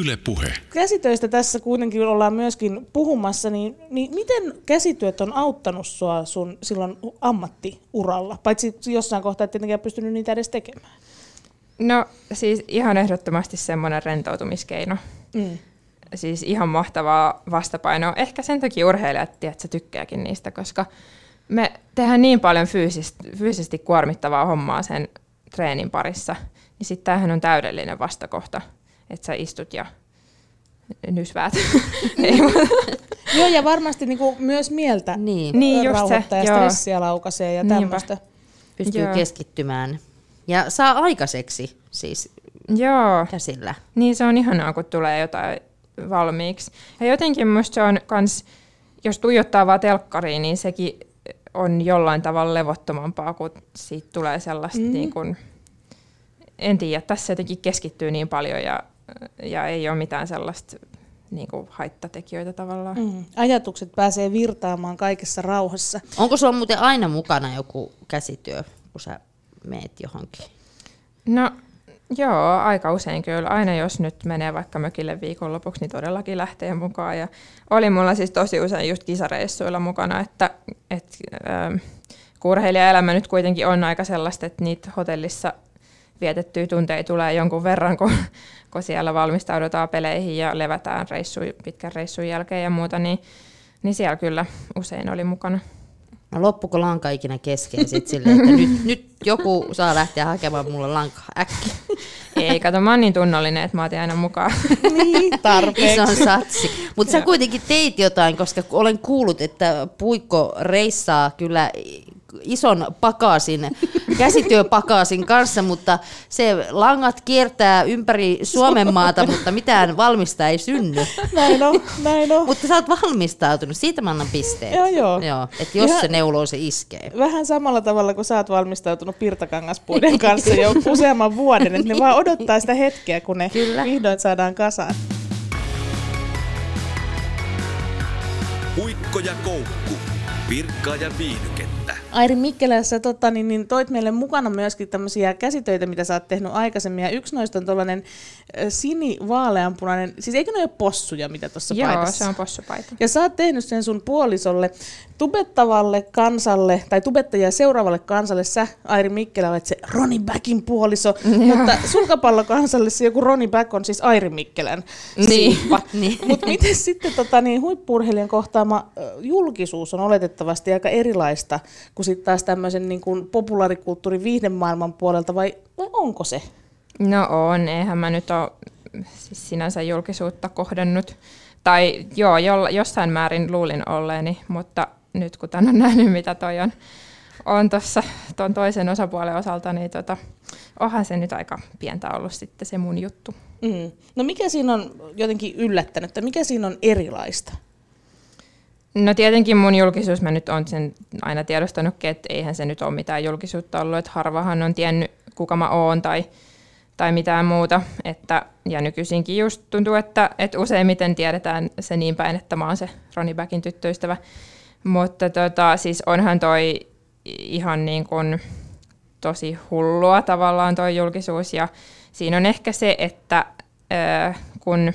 Yle Puhe. Käsitöistä tässä kuitenkin ollaan myöskin puhumassa, niin, niin miten käsityöt on auttanut sua sun silloin ammattiuralla? Paitsi jossain kohtaa et tietenkään pystynyt niitä edes tekemään. No siis ihan ehdottomasti semmoinen rentoutumiskeino. Mm. Siis ihan mahtavaa vastapainoa. Ehkä sen takia urheilijat tiedät, tykkääkin niistä, koska me tehdään niin paljon fyysisesti, fyysisesti kuormittavaa hommaa sen treenin parissa. Niin sitten tämähän on täydellinen vastakohta, että sä istut ja nysväät. Ei, mutta- Joo, ja varmasti niinku myös mieltä Niin, Niin, just se, rauhoittaa ja joo. stressiä laukaisee ja tämmöistä. pystyy Joo. keskittymään. Ja saa aikaiseksi siis Joo, käsillä. niin se on ihanaa, kun tulee jotain valmiiksi. Ja jotenkin musta se on kans, jos tuijottaa vaan telkkariin, niin sekin on jollain tavalla levottomampaa, kun siitä tulee sellaista mm. niin kuin, en tiedä, tässä jotenkin keskittyy niin paljon ja, ja ei ole mitään sellaista niin kuin haittatekijöitä tavallaan. Mm. Ajatukset pääsee virtaamaan kaikessa rauhassa. Onko sulla muuten aina mukana joku käsityö, kun sä meet johonkin? No joo, aika usein kyllä. Aina jos nyt menee vaikka mökille viikonlopuksi, niin todellakin lähtee mukaan. Ja oli mulla siis tosi usein just kisareissuilla mukana, että, että ähm, kun urheilijaelämä nyt kuitenkin on aika sellaista, että niitä hotellissa vietettyjä tunteja tulee jonkun verran, kun, kun siellä valmistaudutaan peleihin ja levätään reissu, pitkän reissun jälkeen ja muuta, niin, niin siellä kyllä usein oli mukana. No loppuko lanka ikinä kesken sit silleen, että nyt, nyt joku saa lähteä hakemaan mulle lankaa äkkiä. Ei, kato, mä oon niin tunnollinen, että mä otin aina mukaan. niin, tarpeeksi. Ison satsi. Mutta sä kuitenkin teit jotain, koska olen kuullut, että Puikko reissaa kyllä ison pakasin, käsityöpakasin kanssa, mutta se langat kiertää ympäri Suomen maata, mutta mitään valmista ei synny. Näin on, näin on. Mutta sä oot valmistautunut, siitä mä annan pisteet. Joo, joo. joo että jos Ihan- se neuloo, se iskee. Vähän samalla tavalla kuin sä oot valmistautunut pirtakangaspuiden kanssa jo useamman vuoden, että ne vaan odottaa sitä hetkeä, kun ne Kyllä. vihdoin saadaan kasaan. Puikko ja koukku. Virkkaa ja viihdykettä. Airi Mikkelä, sä tota, niin, niin toit meille mukana myöskin tämmöisiä käsitöitä, mitä sä oot tehnyt aikaisemmin. Ja yksi noista on tuollainen sini-vaaleanpunainen, siis eikö ne ole possuja, mitä tuossa Joo, paidassa? se on possupaita. Ja sä oot tehnyt sen sun puolisolle, tubettavalle kansalle, tai tubettajia seuraavalle kansalle, sä Airi Mikkelä olet se Roni Backin puoliso, mutta sulkapallokansalle se joku Roni Back on siis Airi Mikkelän Niin. Niin. Mutta miten sitten tota, niin, huippuurheilijan kohtaama julkisuus on oletettavasti aika erilaista kuin sitten taas tämmöisen niin kuin populaarikulttuurin viihdemaailman puolelta, vai, vai onko se? No on, eihän mä nyt ole siis sinänsä julkisuutta kohdannut. Tai joo, jolla, jossain määrin luulin olleeni, mutta nyt kun tän on nähnyt, mitä toi on, on tuossa tuon toisen osapuolen osalta, niin tota, onhan se nyt aika pientä ollut sitten se mun juttu. Mm. No mikä siinä on jotenkin yllättänyt, tai mikä siinä on erilaista? No tietenkin mun julkisuus, mä nyt on sen aina tiedostanutkin, että eihän se nyt ole mitään julkisuutta ollut, että harvahan on tiennyt, kuka mä oon tai, tai mitään muuta. Että, ja nykyisinkin just tuntuu, että, että useimmiten tiedetään se niin päin, että mä oon se Ronnie Backin tyttöystävä. Mutta tota, siis onhan toi ihan niin kuin tosi hullua tavallaan toi julkisuus ja siinä on ehkä se, että äh, kun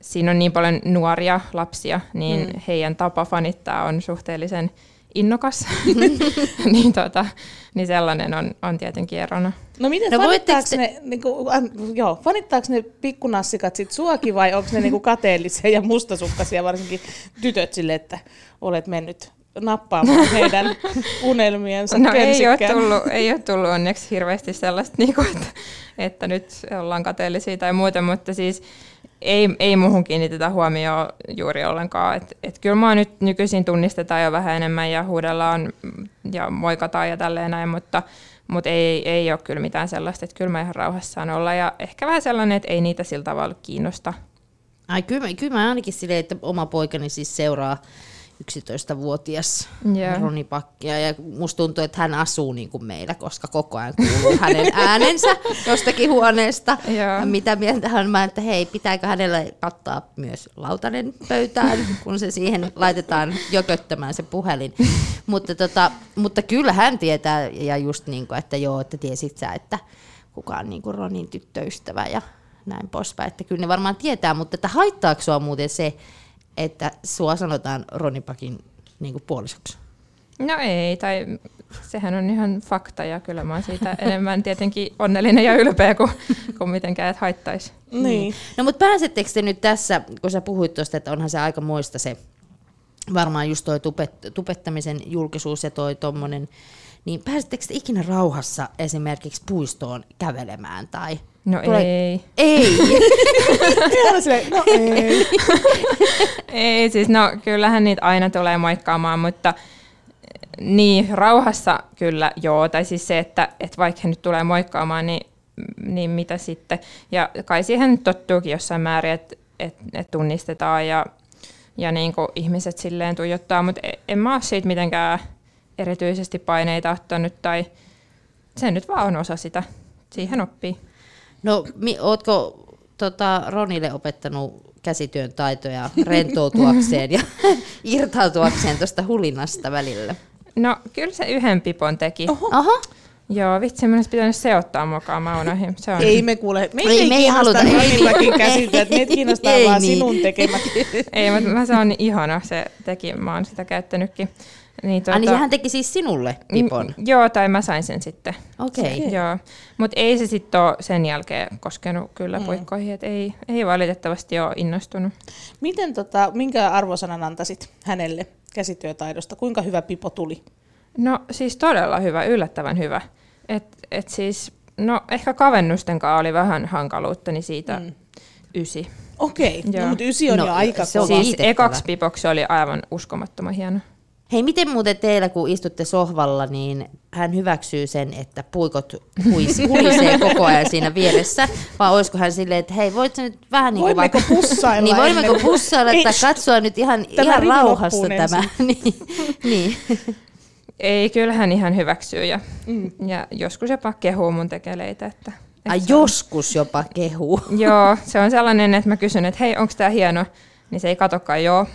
siinä on niin paljon nuoria lapsia, niin mm. heidän tapa fanittaa on suhteellisen innokas. niin, tota, niin sellainen on, on tietenkin erona. No miten No fanittaako, ne, niin kuin, an, joo, fanittaako ne pikkunassikat sit suakin vai onko ne niin kuin kateellisia ja mustasukkaisia, varsinkin tytöt sille, että olet mennyt nappaamaan heidän unelmiensa No ei ole, tullut, ei ole tullut onneksi hirveästi sellaista, niin kuin, että, että nyt ollaan kateellisia tai muuta, mutta siis ei, ei muuhun kiinnitetä huomioon juuri ollenkaan. Et, et kyllä mua nyt nykyisin tunnistetaan jo vähän enemmän ja huudellaan ja moikataan ja tälleen näin, mutta, mutta ei, ei ole kyllä mitään sellaista, että kyllä mä ihan rauhassaan olla. Ja ehkä vähän sellainen, että ei niitä sillä tavalla kiinnosta. Ai kyllä, mä- kyllä mä ainakin silleen, että oma poikani siis seuraa 11-vuotias Joo. Roni Pakkia ja musta tuntuu, että hän asuu niin kuin meillä, koska koko ajan kuuluu hänen äänensä jostakin huoneesta. Joo. Ja mitä mieltä hän mä, että hei, pitääkö hänellä kattaa myös lautanen pöytään, kun se siihen laitetaan jököttämään se puhelin. mutta, tota, mutta kyllä hän tietää, ja just niin kuin, että joo, että tiesit sä, että kuka on niin kuin Ronin tyttöystävä ja näin poispäin. Että kyllä ne varmaan tietää, mutta että haittaako sua muuten se, että sua sanotaan Ronipakin niin kuin puolisoksi? No ei, tai sehän on ihan fakta ja kyllä mä oon siitä enemmän tietenkin onnellinen ja ylpeä kuin, kuin mitenkään, että haittaisi. Niin. No mutta pääsettekö te nyt tässä, kun sä puhuit tuosta, että onhan se aika moista se, varmaan just toi tupet, tupettamisen julkisuus ja toi tommonen, niin pääsettekö te ikinä rauhassa esimerkiksi puistoon kävelemään tai... No Tulee- ei. Ei! Silleen, no ei. Ei, siis no kyllähän niitä aina tulee moikkaamaan, mutta niin, rauhassa kyllä joo. Tai siis se, että, että vaikka he nyt tulee moikkaamaan, niin, niin mitä sitten. Ja kai siihen nyt tottuukin jossain määrin, että, että, että tunnistetaan ja, ja niin kuin ihmiset silleen tuijottaa, mutta e- en mä ole siitä mitenkään erityisesti paineita ottanut tai se nyt vaan on osa sitä. Siihen oppii. No, mi, ootko tota, Ronille opettanut käsityön taitoja rentoutuakseen ja irtautuakseen tuosta hulinasta välillä? No kyllä se yhden pipon teki. Oho. Aha, Joo, vitsi, minun olisi pitänyt se ottaa mukaan Maunoihin. Se on... Ei me kuule, meitä Ei, ei, me ei haluta, ei. Ronillakin käsityöt, meitä kiinnostaa Ei vaan niin. sinun tekemät. Ei, mutta mä se on niin ihana, se teki, mä oon sitä käyttänytkin. Niin, Tuota, niin hän teki siis sinulle pipon? Mm, joo, tai mä sain sen sitten. Okei. Okay. Joo, mutta ei se sitten ole sen jälkeen koskenut kyllä mm. puikkoihin, että ei, ei valitettavasti ole innostunut. Miten, tota, minkä arvosanan antaisit hänelle käsityötaidosta? Kuinka hyvä pipo tuli? No siis todella hyvä, yllättävän hyvä. Et, et siis, no ehkä kavennusten kanssa oli vähän hankaluutta, niin siitä mm. ysi. Okei, okay. no, mutta ysi on no, jo aika se on Siis ekaksi pipoksi oli aivan uskomattoman hieno. Hei, miten muuten teillä, kun istutte sohvalla, niin hän hyväksyy sen, että puikot huis, huisee koko ajan siinä vieressä? Vai olisiko hän silleen, että hei, voit nyt vähän niin kuin voimmeko vaikka... pussailla? niin, voimmeko pussailla, että katsoa nyt ihan, tämä ihan rauhassa tämä? niin, niin. Ei, kyllähän ihan hyväksyy ja, mm. ja joskus jopa kehuu mun tekeleitä. Että, että Ai joskus jopa kehuu? Joo, se on sellainen, että mä kysyn, että hei, onko tämä hieno? Niin se ei katokaan joo.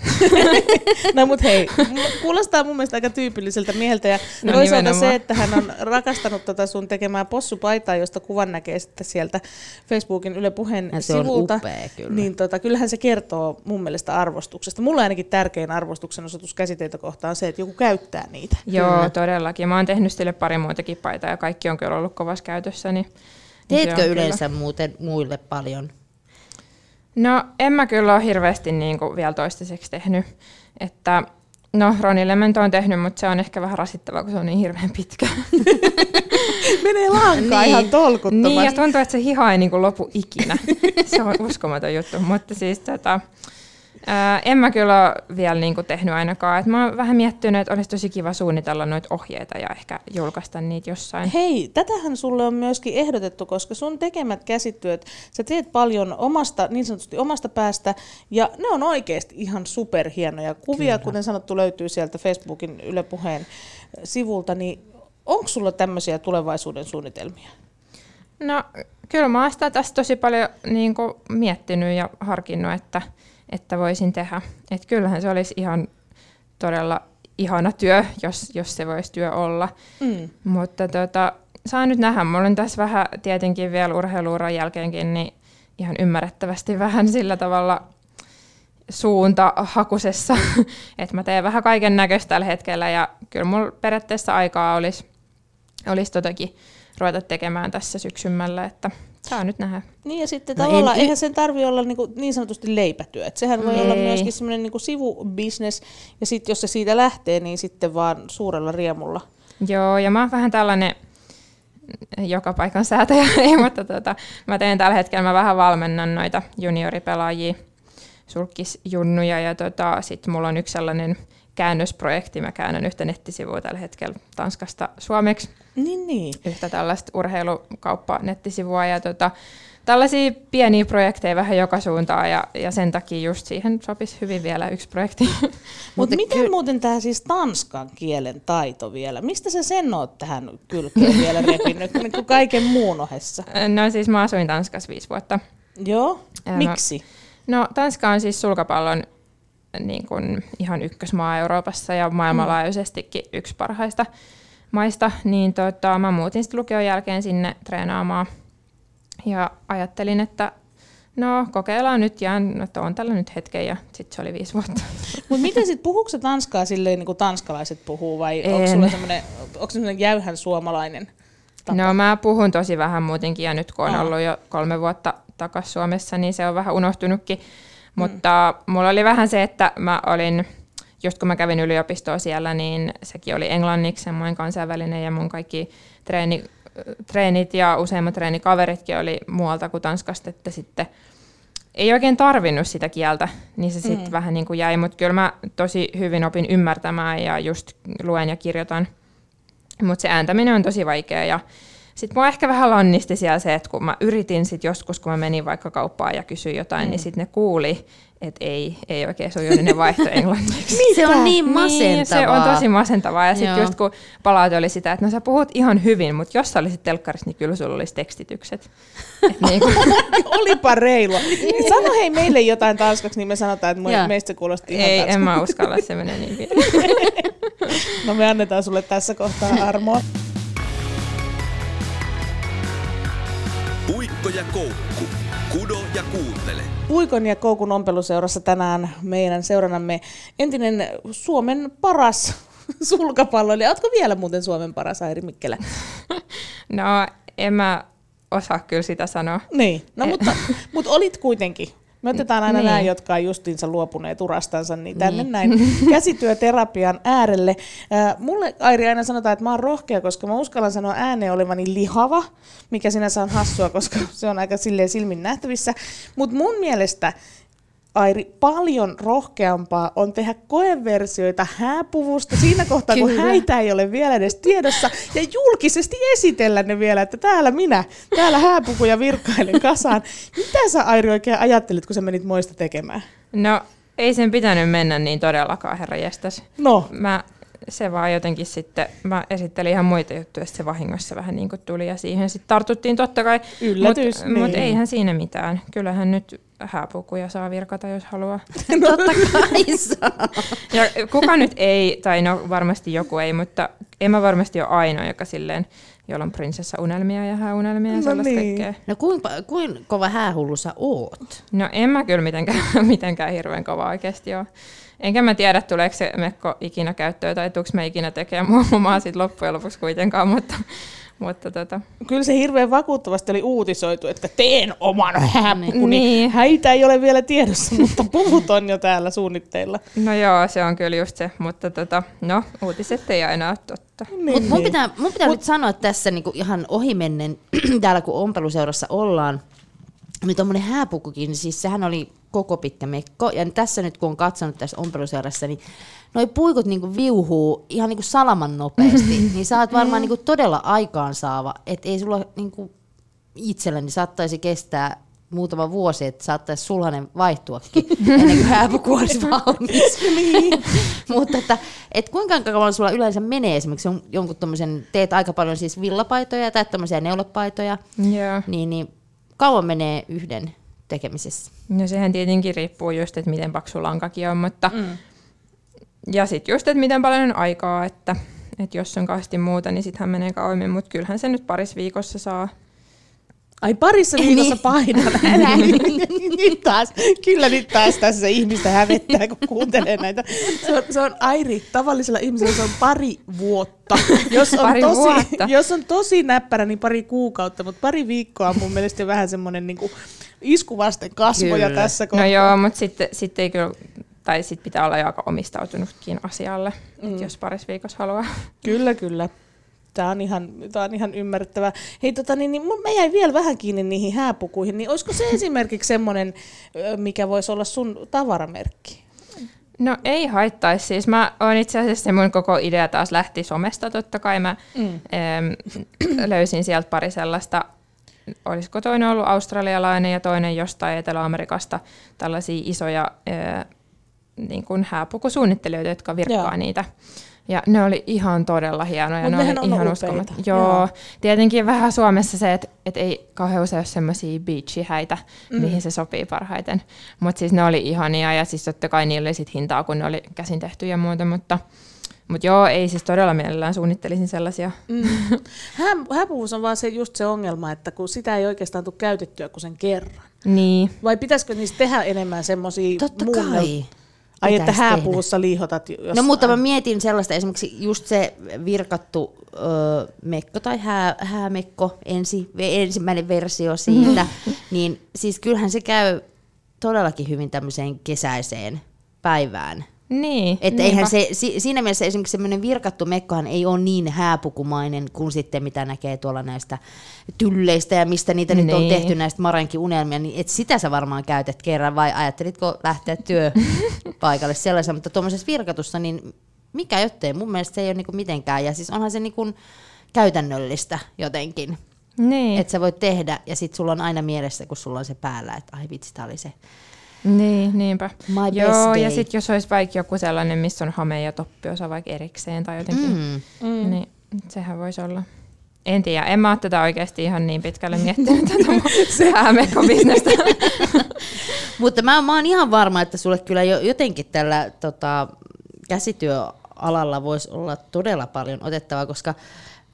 no mut hei, kuulostaa mun mielestä aika tyypilliseltä mieheltä ja no, toisaalta nimenomaan. se, että hän on rakastanut tota sun tekemää possupaitaa, josta kuvan näkee sitten sieltä Facebookin Yle Puheen ja se sivulta. On upea, kyllä. Niin tota, kyllähän se kertoo mun mielestä arvostuksesta. Mulla ainakin tärkein arvostuksen osoitus käsiteitä kohtaan on se, että joku käyttää niitä. Joo, kyllä. todellakin. Mä oon tehnyt sille pari muutakin paitaa ja kaikki on kyllä ollut kovassa käytössä. Niin Teetkö yleensä kyllä. muuten muille paljon? No en mä kyllä ole hirveästi niin kuin vielä toistaiseksi tehnyt. Että, no Roni Lemento on tehnyt, mutta se on ehkä vähän rasittavaa, kun se on niin hirveän pitkä. Menee lankaa niin. ihan tolkuttomasti. Niin, ja tuntuu, että se hiha ei niin kuin lopu ikinä. se on uskomaton juttu. Mutta siis tota, Ää, en mä kyllä ole vielä niinku tehnyt ainakaan. Et mä oon vähän miettinyt, että olisi tosi kiva suunnitella noita ohjeita ja ehkä julkaista niitä jossain. Hei, tätähän sulle on myöskin ehdotettu, koska sun tekemät käsityöt, sä teet paljon omasta, niin sanotusti omasta päästä, ja ne on oikeasti ihan superhienoja kuvia, kyllä. kuten sanottu, löytyy sieltä Facebookin Yle Puheen sivulta, niin onko sulla tämmöisiä tulevaisuuden suunnitelmia? No kyllä mä oon sitä tästä tosi paljon niin miettinyt ja harkinnut, että että voisin tehdä. Et kyllähän se olisi ihan todella ihana työ, jos, jos se voisi työ olla. Mm. Mutta tota, saa nyt nähdä. Mulla on tässä vähän tietenkin vielä urheiluuran jälkeenkin niin ihan ymmärrettävästi vähän sillä tavalla suunta hakusessa, että mä teen vähän kaiken näköistä tällä hetkellä ja kyllä mulla periaatteessa aikaa olisi, olisi totakin ruveta tekemään tässä syksymällä, että Saa nyt nähdä. Niin ja sitten no tavallaan, en, eihän sen tarvi olla niin, kuin, niin sanotusti leipätyö. Et sehän voi ei. olla myöskin semmoinen niin sivubisnes, ja sitten jos se siitä lähtee, niin sitten vaan suurella riemulla. Joo, ja mä oon vähän tällainen joka paikan säätäjä, ei, mutta tota, mä teen tällä hetkellä, mä vähän valmennan noita junioripelaajia, sulkisjunnuja, ja tota, sitten mulla on yksi sellainen käännösprojekti. Mä käännän yhtä nettisivua tällä hetkellä Tanskasta suomeksi. Niin, niin. Yhtä tällaista urheilukauppa-nettisivua ja tota, tällaisia pieniä projekteja vähän joka suuntaan ja, ja sen takia just siihen sopisi hyvin vielä yksi projekti. Mutta miten ky- muuten tämä siis tanskan kielen taito vielä? Mistä sä sen oot tähän kylkeen vielä repinyt niin kuin kaiken muun ohessa? No siis mä asuin Tanskassa viisi vuotta. Joo, miksi? No, no Tanska on siis sulkapallon niin kuin ihan ykkösmaa Euroopassa ja maailmanlaajuisestikin yksi parhaista maista, niin tota, mä muutin sitten lukion jälkeen sinne treenaamaan ja ajattelin, että no kokeillaan nyt ja että on tällä nyt hetken ja sitten se oli viisi vuotta. Mutta miten sitten, puhuuko se tanskaa silleen niin kuin tanskalaiset puhuu vai onko sulla semmoinen, onko semmoinen jäyhän suomalainen tapa? No mä puhun tosi vähän muutenkin ja nyt kun on ollut jo kolme vuotta takaisin Suomessa, niin se on vähän unohtunutkin. Mm. Mutta mulla oli vähän se, että mä olin, just kun mä kävin yliopistoa siellä, niin sekin oli englanniksi semmoinen kansainvälinen ja mun kaikki treeni, treenit ja useimmat treenikaveritkin oli muualta kuin Tanskasta, että sitten ei oikein tarvinnut sitä kieltä, niin se sitten mm. vähän niin kuin jäi, mutta kyllä mä tosi hyvin opin ymmärtämään ja just luen ja kirjoitan. Mutta se ääntäminen on tosi vaikea ja sitten mua ehkä vähän lannisti siellä se, että kun mä yritin sit joskus, kun mä menin vaikka kauppaan ja kysyin jotain, niin mm. niin sitten ne kuuli, että ei, ei oikein sujunut ne vaihto englanniksi. Se on niin masentavaa. Niin, se on tosi masentavaa. Ja sitten just kun palaute oli sitä, että no sä puhut ihan hyvin, mutta jos sä olisit telkkarissa, niin kyllä sulla olisi tekstitykset. niin kuin. Olipa reilua. Sano hei meille jotain tanskaksi, niin me sanotaan, että ja. meistä kuulosti ihan Ei, en mä uskalla, se menee niin vielä. no me annetaan sulle tässä kohtaa armoa. Puikko ja koukku. Kudo ja kuuntele. Puikon ja Koukun ompeluseurassa tänään meidän seurannamme entinen Suomen paras sulkapalloilija. Ootko vielä muuten Suomen paras Airi Mikkelä? No, en mä osaa kyllä sitä sanoa. Niin, no Eh. mutta, mutta olit kuitenkin. Me otetaan aina Niin. nämä, jotka on justiinsa luopuneet urastansa, niin tänne näin käsityöterapian äärelle. Äh, mulle Airi aina sanotaan, että mä oon rohkea, koska mä uskallan sanoa ääneen olevani lihava, mikä sinänsä on hassua, koska se on aika silleen silmin nähtävissä. Mutta mun mielestä Airi, paljon rohkeampaa on tehdä koeversioita hääpuvusta siinä kohtaa, kun häitä ei ole vielä edes tiedossa, ja julkisesti esitellä ne vielä, että täällä minä, täällä hääpukuja virkkailen kasaan. Mitä sä Airi oikein ajattelit, kun sä menit moista tekemään? No, ei sen pitänyt mennä niin todellakaan, herra jestas. No, Mä, se vaan jotenkin sitten, mä esittelin ihan muita juttuja, se vahingossa vähän niin kuin tuli ja siihen sitten tartuttiin totta kai. Yllätys, Mutta mut niin. eihän siinä mitään. Kyllähän nyt hääpukuja saa virkata, jos haluaa. Totta kai saa. Ja kuka nyt ei, tai no varmasti joku ei, mutta en mä varmasti ole ainoa, joka silleen, jolla on prinsessa-unelmia ja hääunelmia ja No sellaista niin. kaikkea. No kuinka, kuinka kova häähullu sä oot? No en mä kyllä mitenkään, mitenkään hirveän kova oikeasti ole. Enkä mä tiedä, tuleeko se mekko ikinä käyttöön tai tuuks mä ikinä tekemään mun omaa sit loppujen lopuksi kuitenkaan, mutta, mutta tota, kyllä se hirveän vakuuttavasti oli uutisoitu, että teen oman hääpukun, niin Niin. häitä ei ole vielä tiedossa, mutta puvut on jo täällä suunnitteilla. no joo, se on kyllä just se, mutta tota, no uutiset ei aina ole totta. Niin, Mutta mun niin. pitää, mun pitää nyt sanoa tässä niinku ihan ohimennen, täällä kun ompeluseurassa ollaan, niin tuommoinen hääpukukin, niin siis sehän oli koko pitkä mekko. Ja tässä nyt kun on katsonut tässä ompeluseurassa, niin noi puikut niinku viuhuu ihan niinku salaman nopeasti. niin sä oot varmaan niinku todella aikaansaava, että ei sulla niinku itselläni saattaisi kestää muutama vuosi, että saattaisi sulhanen vaihtuakin ennen kuin hääpuku olisi valmis. Niin. Mutta että, et kuinka kauan sulla yleensä menee esimerkiksi jon- jonkun tommosen, teet aika paljon siis villapaitoja tai tämmöisiä neulepaitoja, Joo. niin, niin kauan menee yhden tekemisessä? No sehän tietenkin riippuu just, että miten paksu lankakin on, mutta mm. Ja sitten just, että miten paljon on aikaa, että, että jos on kauheasti muuta, niin sittenhän menee kauemmin, mutta kyllähän se nyt paris viikossa saa. Ai parissa viikossa Niin. painan. Älä nyt, nyt taas, kyllä nyt taas tässä ihmistä hävettää, kun kuuntelee näitä. Se on, se on Airi, tavallisella ihmisellä se on pari vuotta. Jos on, Pari tosi, vuotta. jos on tosi näppärä, niin pari kuukautta, mutta pari viikkoa on mun mielestä vähän semmoinen niin isku vasten kasvoja Kyllä. tässä No kohtaa. joo, mutta sitten sit ei kyllä, tai sitten pitää olla jo aika omistautunutkin asialle, mm. jos paris viikossa haluaa. Kyllä, kyllä. Tämä on ihan, tää on ihan ymmärrettävää. Hei, tota, niin, niin, mä jäin vielä vähän kiinni niihin hääpukuihin, niin olisiko se esimerkiksi semmoinen, mikä voisi olla sun tavaramerkki? No ei haittaisi. Siis mä oon itse asiassa se mun koko idea taas lähti somesta totta kai. Mä mm. ähm, löysin sieltä pari sellaista, olisiko toinen ollut australialainen ja toinen jostain Etelä-Amerikasta, tällaisia isoja äh, niin kuin hääpukusuunnittelijoita, jotka virkkaa Joo. niitä. Ja ne oli ihan todella hienoja. Mut ne nehän oli on ihan uskomat- Joo. Joo. Tietenkin vähän Suomessa se, että et ei kauhean usein ole semmoisia beachihäitä, mm. mihin se sopii parhaiten. Mutta siis ne oli ihania ja siis totta kai niillä oli sit hintaa, kun ne oli käsin tehty ja muuta, mutta mut joo, ei siis todella mielellään suunnittelisin sellaisia. Hää, hääpuvuus on vaan se, just se ongelma, että kun sitä ei oikeastaan tule käytettyä kuin sen kerran. Niin. Vai pitäisikö niistä tehdä enemmän semmoisia Totta muunnel- kai. Ai, että pitäisi hääpuvussa liihotat jos No mutta mä mietin sellaista, esimerkiksi just se virkattu ö, mekko tai hää, häämekko, ensi, ensimmäinen versio siitä, niin siis kyllähän se käy todellakin hyvin tämmöiseen kesäiseen päivään. Niin. Että niinpä. eihän se, si, siinä mielessä esimerkiksi semmoinen virkattu mekkohan ei ole niin hääpukumainen kuin sitten mitä näkee tuolla näistä tylleistä ja mistä niitä nyt on Niin. tehty näistä Marankin unelmia, niin et sitä sä varmaan käytät kerran vai ajattelitko lähteä työpaikalle sellaisen, mutta tuommoisessa virkatussa niin mikä jottei, mun mielestä se ei ole niinku mitenkään ja siis onhan se niinku käytännöllistä jotenkin, Niin. että sä voit tehdä ja sit sulla on aina mielessä, kun sulla on se päällä, että ai vitsi, tää oli se. Niin, niinpä. My best Joo, ja day. sitten jos olisi vaikka joku sellainen, missä on hame ja toppiosa vaikka erikseen tai jotenkin, Mm. mm. niin sehän voisi olla. En tiedä, en mä ole tätä oikeasti ihan niin pitkälle miettinyt tätä mun häämekko-bisnestä. Mutta mä, mä oon ihan varma, että sulle kyllä jo, jotenkin tällä tota, käsityöalalla voisi olla todella paljon otettavaa, koska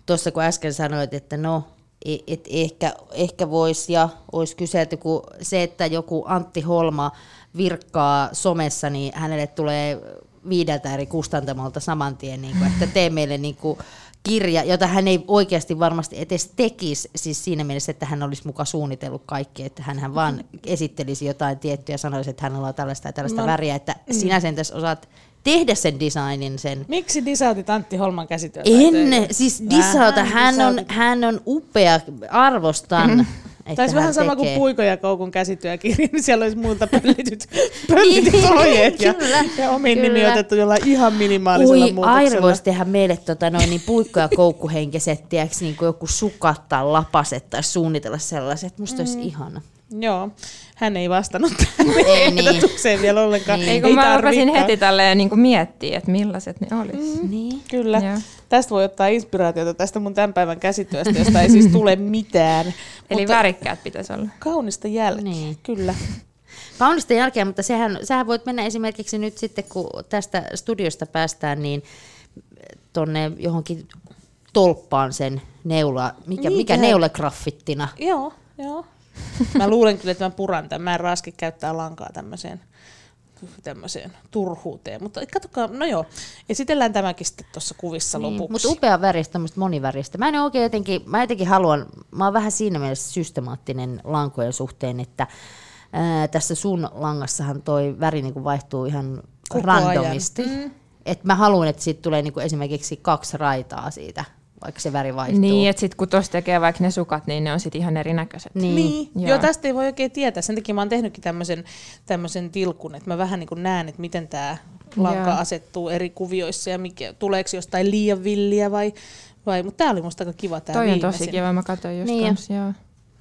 tuossa kun äsken sanoit, että no, et ehkä, ehkä voisi ja olisi kyselty, kun se, että joku Antti Holma virkkaa somessa, niin hänelle tulee viideltä eri kustantamolta saman tien, niin kuin, että tee meille niin kuin, kirja, jota hän ei oikeasti varmasti edes tekisi, siis siinä mielessä, että hän olisi mukaan suunnitellut kaikki, että hän vaan esittelisi jotain tiettyä ja sanoisi, että hänellä on tällaista ja tällaista No, väriä, että sinä sen tässä osaat tehdä sen designin, sen Miksi disautit Antti Holman käsityötä? Ennen, siis Disauta, hän on, hän on upea, arvostan. Mm-hmm. Tämä olisi vähän sama kuin tekee. Puiko ja Koukun käsityökirja, niin siellä olisi muilta pöllityt, pöllityt ohjeet ja, Kyllä, ja omin kyllä. nimi otettu jollain ihan minimaalisella Ui, muutoksella. Aira voisi tehdä meille tota, noin, niin puikko- ja koukkuhenkeset, tiedätkö, niin kuin joku sukat tai lapaset tai suunnitella sellaiset. Musta mm. olisi ihana. Joo, hän ei vastannut tähän Ei niin. ehdotukseen vielä ollenkaan. Niin. Ei kun mä rupesin tarvikaan. heti tälleen niin miettiä, että millaiset ne olisi. Mm. Niin. Kyllä. Joo. Tästä voi ottaa inspiraatiota tästä mun tämän päivän käsityöstä, josta ei siis tule mitään. Eli Mutta värikkäät pitäisi olla. kaunista jälkeä, Niin. kyllä. Kaunista jälkeen, mutta sehän, sähän voit mennä esimerkiksi nyt sitten, kun tästä studiosta päästään, niin tonne johonkin tolppaan sen neula, mikä, Niin, mikä tehdään. neulagraffittina. Joo, joo. Mä luulen kyllä, että mä puran tämän. Mä en raski käyttää lankaa tämmöiseen, tämmöiseen turhuuteen. Mutta katsokaa, no joo, esitellään tämäkin sitten tuossa kuvissa Niin, lopuksi. mutta upea väristä, tämmöistä moniväristä. Mä en oikein jotenkin, mä jotenkin haluan, mä oon vähän siinä mielessä systemaattinen lankojen suhteen, että ää, tässä sun langassahan toi väri niinku vaihtuu ihan Koko randomisti. Mm. Et mä haluan, että siitä tulee niinku esimerkiksi kaksi raitaa siitä, vaikka se väri vaihtuu. Niin, että sitten kun tuossa tekee vaikka ne sukat, niin ne on sitten ihan erinäköiset. niin. Niin, Joo. joo. tästä ei voi oikein tietää. Sen takia mä oon tehnytkin tämmöisen, tämmöisen tilkun, että mä vähän niin näen, että miten tämä lanka Joo. asettuu eri kuvioissa ja mikä, tuleeko jostain liian villiä vai, vai mutta tämä oli musta aika kiva tämä Toi on tosi kiva, mä katsoin just Niin. kans, joo.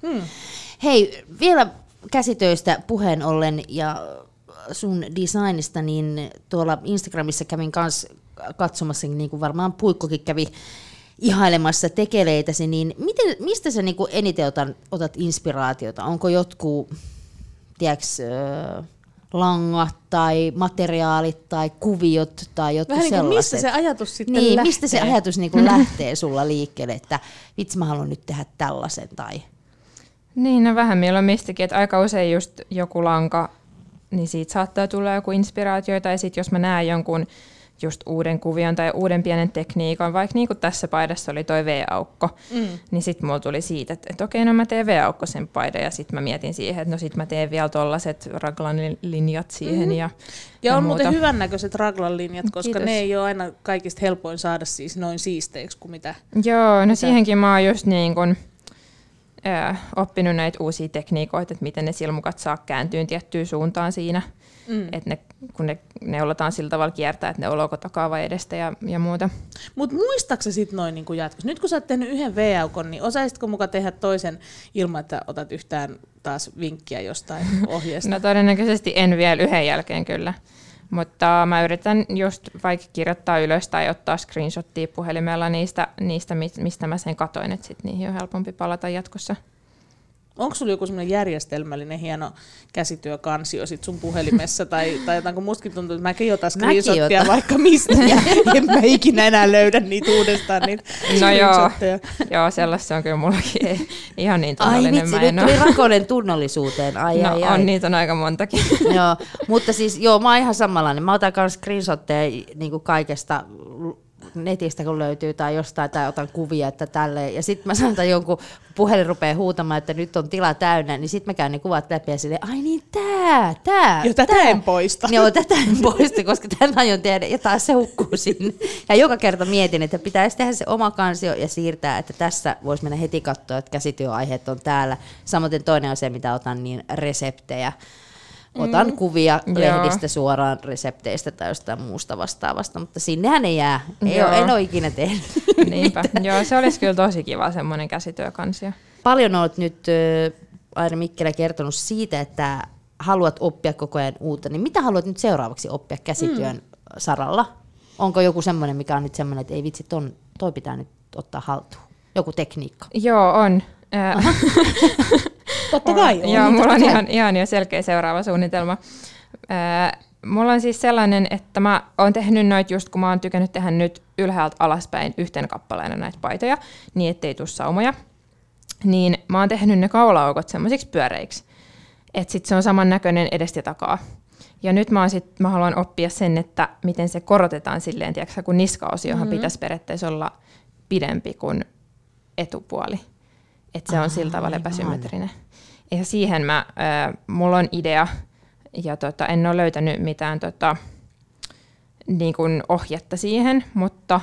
Hmm. Hei, vielä käsitöistä puheen ollen ja sun designista, niin tuolla Instagramissa kävin kanssa katsomassa, niin kuin varmaan Puikkokin kävi ihailemassa tekeleitäsi, niin miten, mistä sä niin kuin eniten otat, otat inspiraatiota? Onko jotkut, tiedäks, ö, langat tai materiaalit tai kuviot tai jotkut Vähän niin kuin sellaiset? mistä se ajatus sitten niin, lähtee? mistä se ajatus niin kuin lähtee sulla liikkeelle, että vitsi mä haluan nyt tehdä tällaisen tai... Niin, no vähän milloin mistäkin, että aika usein just joku lanka, niin siitä saattaa tulla joku inspiraatio, tai sitten jos mä näen jonkun just uuden kuvion tai uuden pienen tekniikan, vaikka niin kuin tässä paidassa oli toi V-aukko, mm. niin sitten mulla tuli siitä, että, että okei, no mä teen V-aukko sen paidan, ja sitten mä mietin siihen, että no sitten mä teen vielä tollaset raglan-linjat siihen, mm. ja, Ja on muuten muuta. hyvännäköiset raglan linjat, koska Kiitos. ne ei ole aina kaikista helpoin saada siis noin siisteiksi kuin mitä. Joo, no siihenkin mä oon just niin ää, oppinut näitä uusia tekniikoita, että miten ne silmukat saa kääntyyn tiettyyn suuntaan siinä. Mm. Että ne, kun ne neulotaan sillä tavalla kiertää, että ne oloko takaa vai edestä ja, ja muuta. Mutta muistaaksä sitten noin niin jatkossa? Nyt kun sä oot tehnyt yhden V-aukon, niin osaisitko muka tehdä toisen ilman, että otat yhtään taas vinkkiä jostain ohjeesta? No todennäköisesti en vielä yhden jälkeen kyllä. Mutta mä yritän just vaikka kirjoittaa ylös tai ottaa screenshottia puhelimella niistä, niistä mi- mistä mä sen katoin, että sit niihin on helpompi palata jatkossa. Onko sulla joku semmoinen järjestelmällinen hieno käsityökansio sit sun puhelimessa tai, tai jotain, kun mustakin tuntuu, että mäkin otan Mäkin screenshottia vaikka mistä ja en mä ikinä enää löydä niitä uudestaan niitä No joo, joo sellaista se on kyllä mullakin. Ihan niin Ai tunnollinen vitsi, mä nyt en tuli ole. rakouden tunnollisuuteen. Ai, No ai, ai. on, niitä on aika montakin. joo, mutta siis joo, mä oon ihan samanlainen. Mä otan myös screenshotteja niin kaikesta netistä, kun löytyy tai jostain, tai otan kuvia, että tälleen. Ja sitten mä saatan jonkun, kun puhelin rupeaa huutamaan, että nyt on tila täynnä, niin sitten mä käyn ne kuvat läpi ja silleen, ai niin tää, tää. Jo tätä tää. en poista. Joo, tätä en poista, koska tämän aion tehdä, ja taas se hukkuu sinne. Ja joka kerta mietin, että pitäisi tehdä se oma kansio ja siirtää, että tässä voisi mennä heti katsoa, että käsityöaiheet on täällä. Samoin toinen on se, mitä otan, niin reseptejä. Otan mm. kuvia Joo. lehdistä suoraan resepteistä tai jostain muusta vastaavasta, mutta sinnehän ne jää. Ei Joo. ole, en ole ikinä tehnyt. Niinpä. Joo, se olisi kyllä tosi kiva semmoinen käsityökansio. Paljon olet nyt ö, Aira Mikkelä kertonut siitä, että haluat oppia koko ajan uutta, niin mitä haluat nyt seuraavaksi oppia käsityön mm. saralla? Onko joku semmoinen, mikä on nyt semmoinen, että ei vitsi, ton, toi pitää nyt ottaa haltuun? Joku tekniikka. Joo, on. Totta kai on. Joo, mulla on ihan, ihan jo selkeä seuraava suunnitelma. Mulla on siis sellainen, että mä oon tehnyt noit just, kun mä oon tykännyt tehdä nyt ylhäältä alaspäin yhten kappaleena näitä paitoja, niin ettei tuu saumoja. Niin mä oon tehnyt ne kaulaaukot semmoisiksi pyöreiksi. Että sit se on samannäköinen edestä ja takaa. Ja nyt mä, oon sit, mä haluan oppia sen, että miten se korotetaan silleen, tiedätkö, kun niskaosiohan mm-hmm. pitäisi periaatteessa olla pidempi kuin etupuoli. Että se on sillä tavalla epäsymmetrinen. Ja siihen mä, äh, mulla on idea, ja tota, en ole löytänyt mitään tota, niin kuin ohjetta siihen, mutta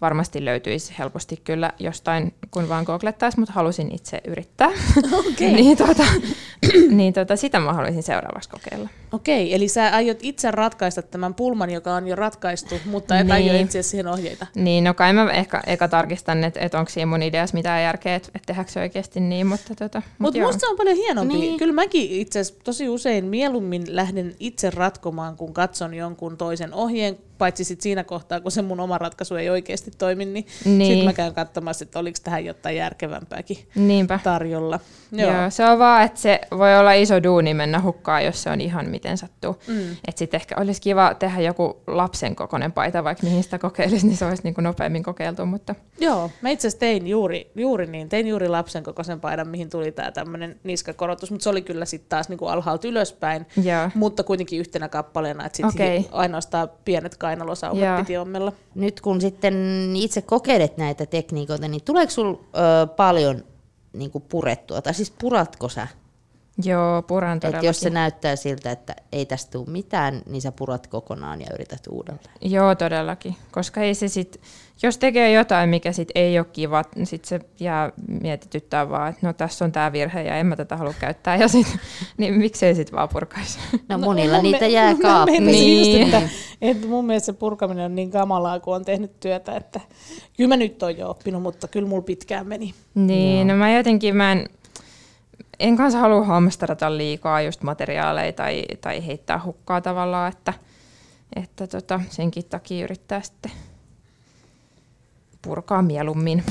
varmasti löytyisi helposti kyllä jostain, kun vaan googlettaisiin, mutta halusin itse yrittää. Okei. niin, tota, niin tota, sitä mä haluaisin seuraavaksi kokeilla. Okei, eli sä aiot itse ratkaista tämän pulman, joka on jo ratkaistu, mutta et Niin. aio etsiä siihen ohjeita. Niin, no kai mä ehkä eka tarkistan, että, että onko siinä mun ideassa mitään järkeä, että, että tehdäänkö se oikeasti niin, mutta tota, mut Mutta joo. musta se on paljon hienompi. Niin. Kyllä mäkin itse asiassa tosi usein mieluummin lähden itse ratkomaan, kun katson jonkun toisen ohjeen, paitsi sit siinä kohtaa, kun se mun oma ratkaisu ei oikeasti toimi, niin, Niin. sitten mä käyn katsomassa, että oliko tähän jotain järkevämpääkin Niinpä. tarjolla. Joo. Joo, se on vaan, että se voi olla iso duuni mennä hukkaan, jos se on ihan miten sattuu. Mm. Että sitten ehkä olisi kiva tehdä joku lapsen kokoinen paita, vaikka mihin sitä kokeilisi, niin se olisi niin kuin nopeammin kokeiltu. Mutta Joo, mä itse asiassa tein juuri, juuri niin, tein juuri lapsen kokoisen paidan, mihin tuli tämä tämmöinen niskakorotus, mutta se oli kyllä sitten taas niinku alhaalta ylöspäin, Joo. mutta kuitenkin yhtenä kappaleena, että sitten Okei. ainoastaan pienet kainalosauvat Joo. piti ommella. Nyt kun sitten itse kokeilet näitä tekniikoita, niin tuleeko sinulla paljon niin kuin purettua? Tai siis puratko sä? Joo, puran Et todellakin. jos se näyttää siltä, että ei tästä tule mitään, niin sä purat kokonaan ja yrität uudelleen. Joo, todellakin. Koska ei se sit, jos tekee jotain, mikä sit ei ole kiva, niin sit se jää mietityttää vaan, että no tässä on tämä virhe ja en mä tätä halua käyttää. Ja sit, niin miksei sit vaan purkaisi. No, No, monilla mun niitä me- jää kaappiin. Niin. Just, että, että mun mielestä se purkaminen on niin kamalaa, kun on tehnyt työtä, että kyllä mä nyt oon jo oppinut, mutta kyllä mulla pitkään meni. Niin, no mä jotenkin, mä en, en kanssa halua hamsterata liikaa just materiaaleja tai, tai heittää hukkaa tavallaan, että, että tota, senkin takia yrittää sitten purkaa mieluummin.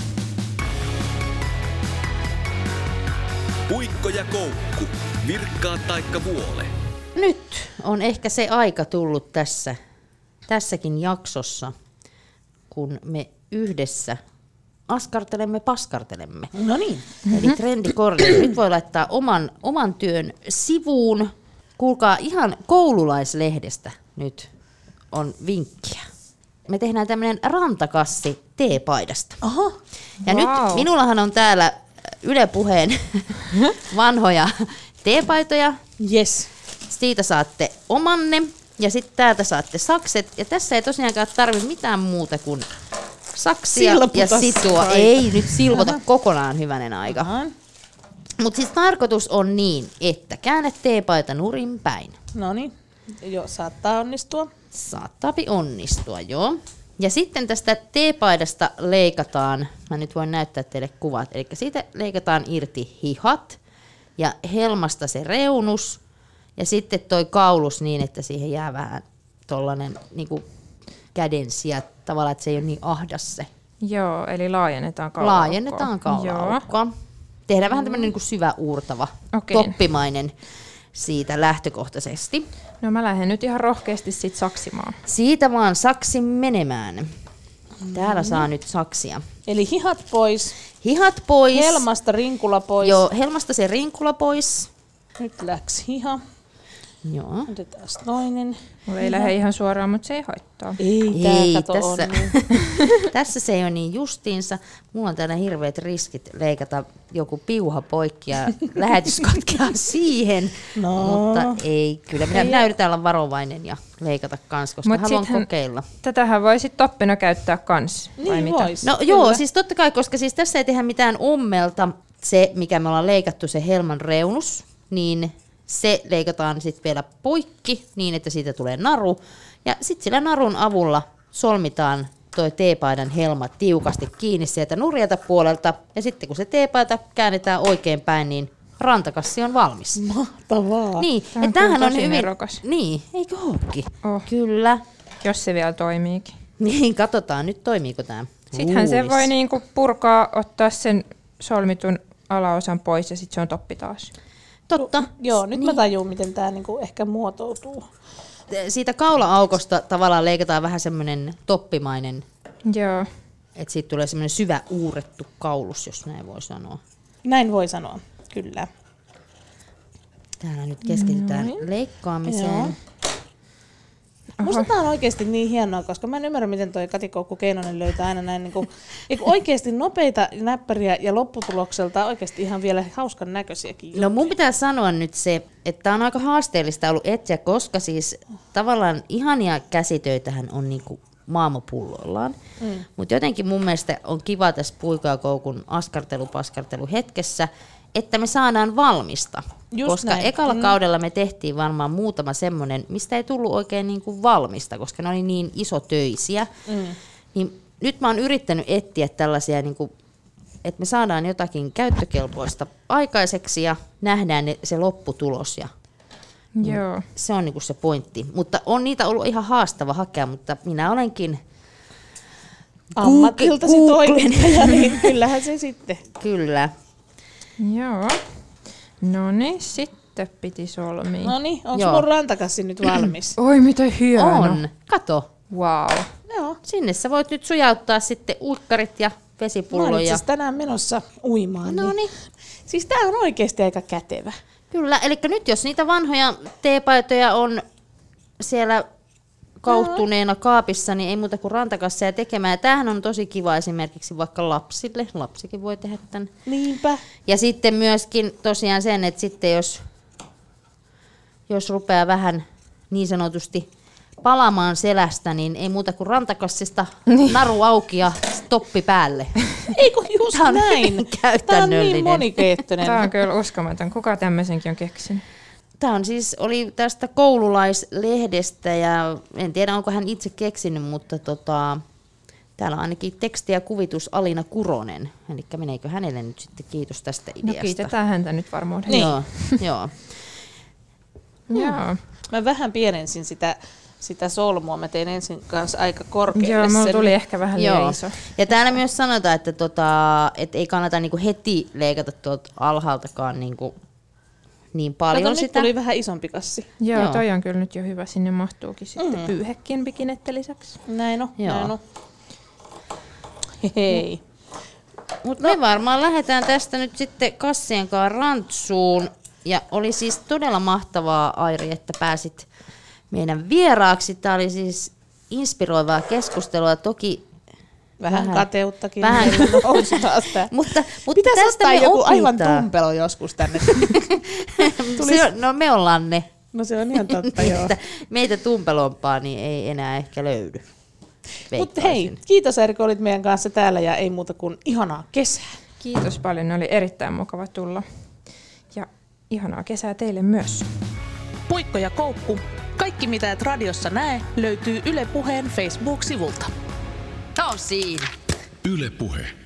Puikko ja koukku. Virkkaa taikka vuole. Nyt on ehkä se aika tullut tässä, tässäkin jaksossa, kun me yhdessä askartelemme, paskartelemme. No niin. Eli trendikortti. Nyt voi laittaa oman, oman työn sivuun. Kuulkaa, ihan koululaislehdestä nyt on vinkkiä. Me tehdään tämmöinen rantakassi teepaidasta. Aha. Ja Vau. nyt minullahan on täällä Yle Puheen vanhoja teepaitoja. Yes. Siitä saatte omanne ja sitten täältä saatte sakset. Ja tässä ei tosiaankaan tarvitse mitään muuta kuin saksia Silputa ja situa. paita. Ei nyt silvota kokonaan hyvänen aika. Aha. Mutta siis tarkoitus on niin, että käännä teepaita nurin päin. No niin. Joo, saattaa onnistua. Saattaapi onnistua, joo. Ja sitten tästä teepaidasta leikataan, mä nyt voin näyttää teille kuvat, eli siitä leikataan irti hihat ja helmasta se reunus ja sitten toi kaulus niin, että siihen jää vähän tollanen niinku kädensi ja tavallaan, että se ei ole niin ahdas se. Joo, eli laajennetaan kaula Laajennetaan kaula Tehdään vähän tämmöinen niinku syvä uurtava, Okei. toppimainen siitä lähtökohtaisesti. No mä lähden nyt ihan rohkeasti sit saksimaan. Siitä vaan saksin menemään. Täällä saa nyt saksia. Eli hihat pois, Hihat pois. helmasta rinkula pois. Joo, helmasta se rinkula pois. Nyt läks hiha. Joo. Otetaan toinen. Mulla ei lähde ihan suoraan, mutta se ei haittaa. Ei, Ei, tässä, on. Niin. tässä se ei ole niin justiinsa. Mulla on täällä hirveät riskit leikata joku piuha poikki ja lähetys katkeaa siihen. No. Mutta ei, kyllä minä, minä yritän olla varovainen ja leikata kans, koska Mut haluan kokeilla. Tätähän voi sit toppina käyttää kans, vai Niin mitä? vois. No Kyllä. joo, siis totta kai, koska siis tässä ei tehdä mitään ommelta. Se, mikä me ollaan leikattu, se helman reunus, niin se leikataan sitten vielä poikki niin, että siitä tulee naru. Ja sitten sillä narun avulla solmitaan toi teepaidan helma tiukasti kiinni sieltä nurjalta puolelta. Ja sitten kun se teepaita käännetään oikein päin, niin rantakassi on valmis. Mahtavaa. Niin, että tämähän on hyvin... nerokas. Niin, eikö ookin? Oh. Kyllä. Jos se vielä toimiikin. Niin, katsotaan nyt toimiiko tämä. Sittenhän se voi niinku purkaa, ottaa sen solmitun alaosan pois ja sitten se on toppi taas. Totta. Joo, nyt niin. mä tajun, miten tämä niinku ehkä muotoutuu. siitä kaula-aukosta tavallaan leikataan vähän semmoinen toppimainen, Joo. että siitä tulee semmoinen syvä uurettu kaulus, jos näin voi sanoa. Näin voi sanoa, kyllä. Täällä nyt keskitytään Noin. leikkaamiseen. Joo. Musta tää on oikeasti niin hienoa, koska mä en ymmärrä, miten toi Kati Koukku Keinonen löytää aina näin niinku, niinku oikeasti nopeita näppäriä ja lopputulokselta oikeasti ihan vielä hauskan näköisiäkin. No mun pitää sanoa nyt se, että tämä on aika haasteellista ollut etsiä, koska siis tavallaan ihania käsitöitähän on niinku maailmanpullollaan. Mm. Mutta jotenkin mun mielestä on kiva tässä puikakoukun askartelu hetkessä, että me saadaan valmista. Just koska näin. ekalla mm. kaudella me tehtiin varmaan muutama semmoinen, mistä ei tullut oikein niin kuin valmista, koska ne oli niin isotöisiä. Mm. Niin nyt mä oon yrittänyt etsiä tällaisia, niin kuin, että me saadaan jotakin käyttökelpoista aikaiseksi ja nähdään ne, se lopputulos ja Joo. se on niinku se pointti. Mutta on niitä ollut ihan haastava hakea, mutta minä olenkin Ammatiltasi toimittaja, niin kyllähän se sitten. kyllä. Joo. No niin, sitten piti solmia. No niin, onko mun rantakassi nyt valmis? Oi, mitä hieno. On. Kato. Wow. Joo. Sinne sä voit nyt sujauttaa sitten uikkarit ja Mä oon vesipullo. itse Ja... asiassa tänään menossa uimaan. No niin. Siis tää on oikeasti aika kätevä. Kyllä, eli nyt jos niitä vanhoja teepaitoja on siellä kauhtuneena kaapissa, niin ei muuta kuin rantakasseja tekemään. Tämähän on tosi kiva esimerkiksi vaikka lapsille. Lapsikin voi tehdä tämän. Niinpä. Ja sitten myöskin tosiaan sen, että sitten jos, jos rupeaa vähän niin sanotusti palamaan selästä, niin ei muuta kuin rantakassista naru auki ja stoppi päälle. Ei kun just Tää on näin. hyvin Tää on käytännöllinen. niin monikeittoinen. Tämä on kyllä uskomaton. Kuka tämmöisenkin on keksinyt? Tämä on siis, oli tästä koululaislehdestä ja en tiedä onko hän itse keksinyt, mutta tota, täällä on ainakin teksti ja kuvitus Alina Kuronen. Eli meneekö hänelle nyt sitten kiitos tästä No ideasta? kiitetään häntä nyt varmuuden. Niin. Joo, joo. Joo. Mä vähän pienensin sitä, sitä solmua. Mä tein ensin kanssa aika korkealle Joo, mulla sen. tuli ehkä vähän liian Joo. iso. Ja täällä myös sanotaan, että, tota, että ei kannata niinku heti leikata tuolta alhaaltakaan niinku niin paljon Kato, nyt sitä. tuli vähän isompi kassi. Joo, Joo. toi on kyllä nyt jo hyvä. Sinne mahtuukin sitten Mm. pyyhekin bikinette lisäksi. Näin on, Joo. näin on. Hei. Mutta me varmaan lähdetään tästä nyt sitten kassien kanssa rantsuun. Ja oli siis todella mahtavaa, Airi, että pääsit meidän vieraaksi. Tämä oli siis inspiroivaa keskustelua. Toki Vähän, Vähän. kateuttakin. Vähän. Mutta, mutta Pitäisi tästä ottaa me joku aivan opitaan. tumpelo joskus tänne. Se on, no me ollaan ne. No se on ihan totta, joo. Meitä tumpelompaa niin ei enää ehkä löydy. Mutta hei, kiitos Erkko, olit meidän kanssa täällä ja ei muuta kuin ihanaa kesää. Kiitos paljon, oli erittäin mukava tulla. Ja ihanaa kesää teille myös. Puikko ja koukku. Kaikki mitä et radiossa näe löytyy Yle Puheen Facebook-sivulta. On siinä. Yle Puhe.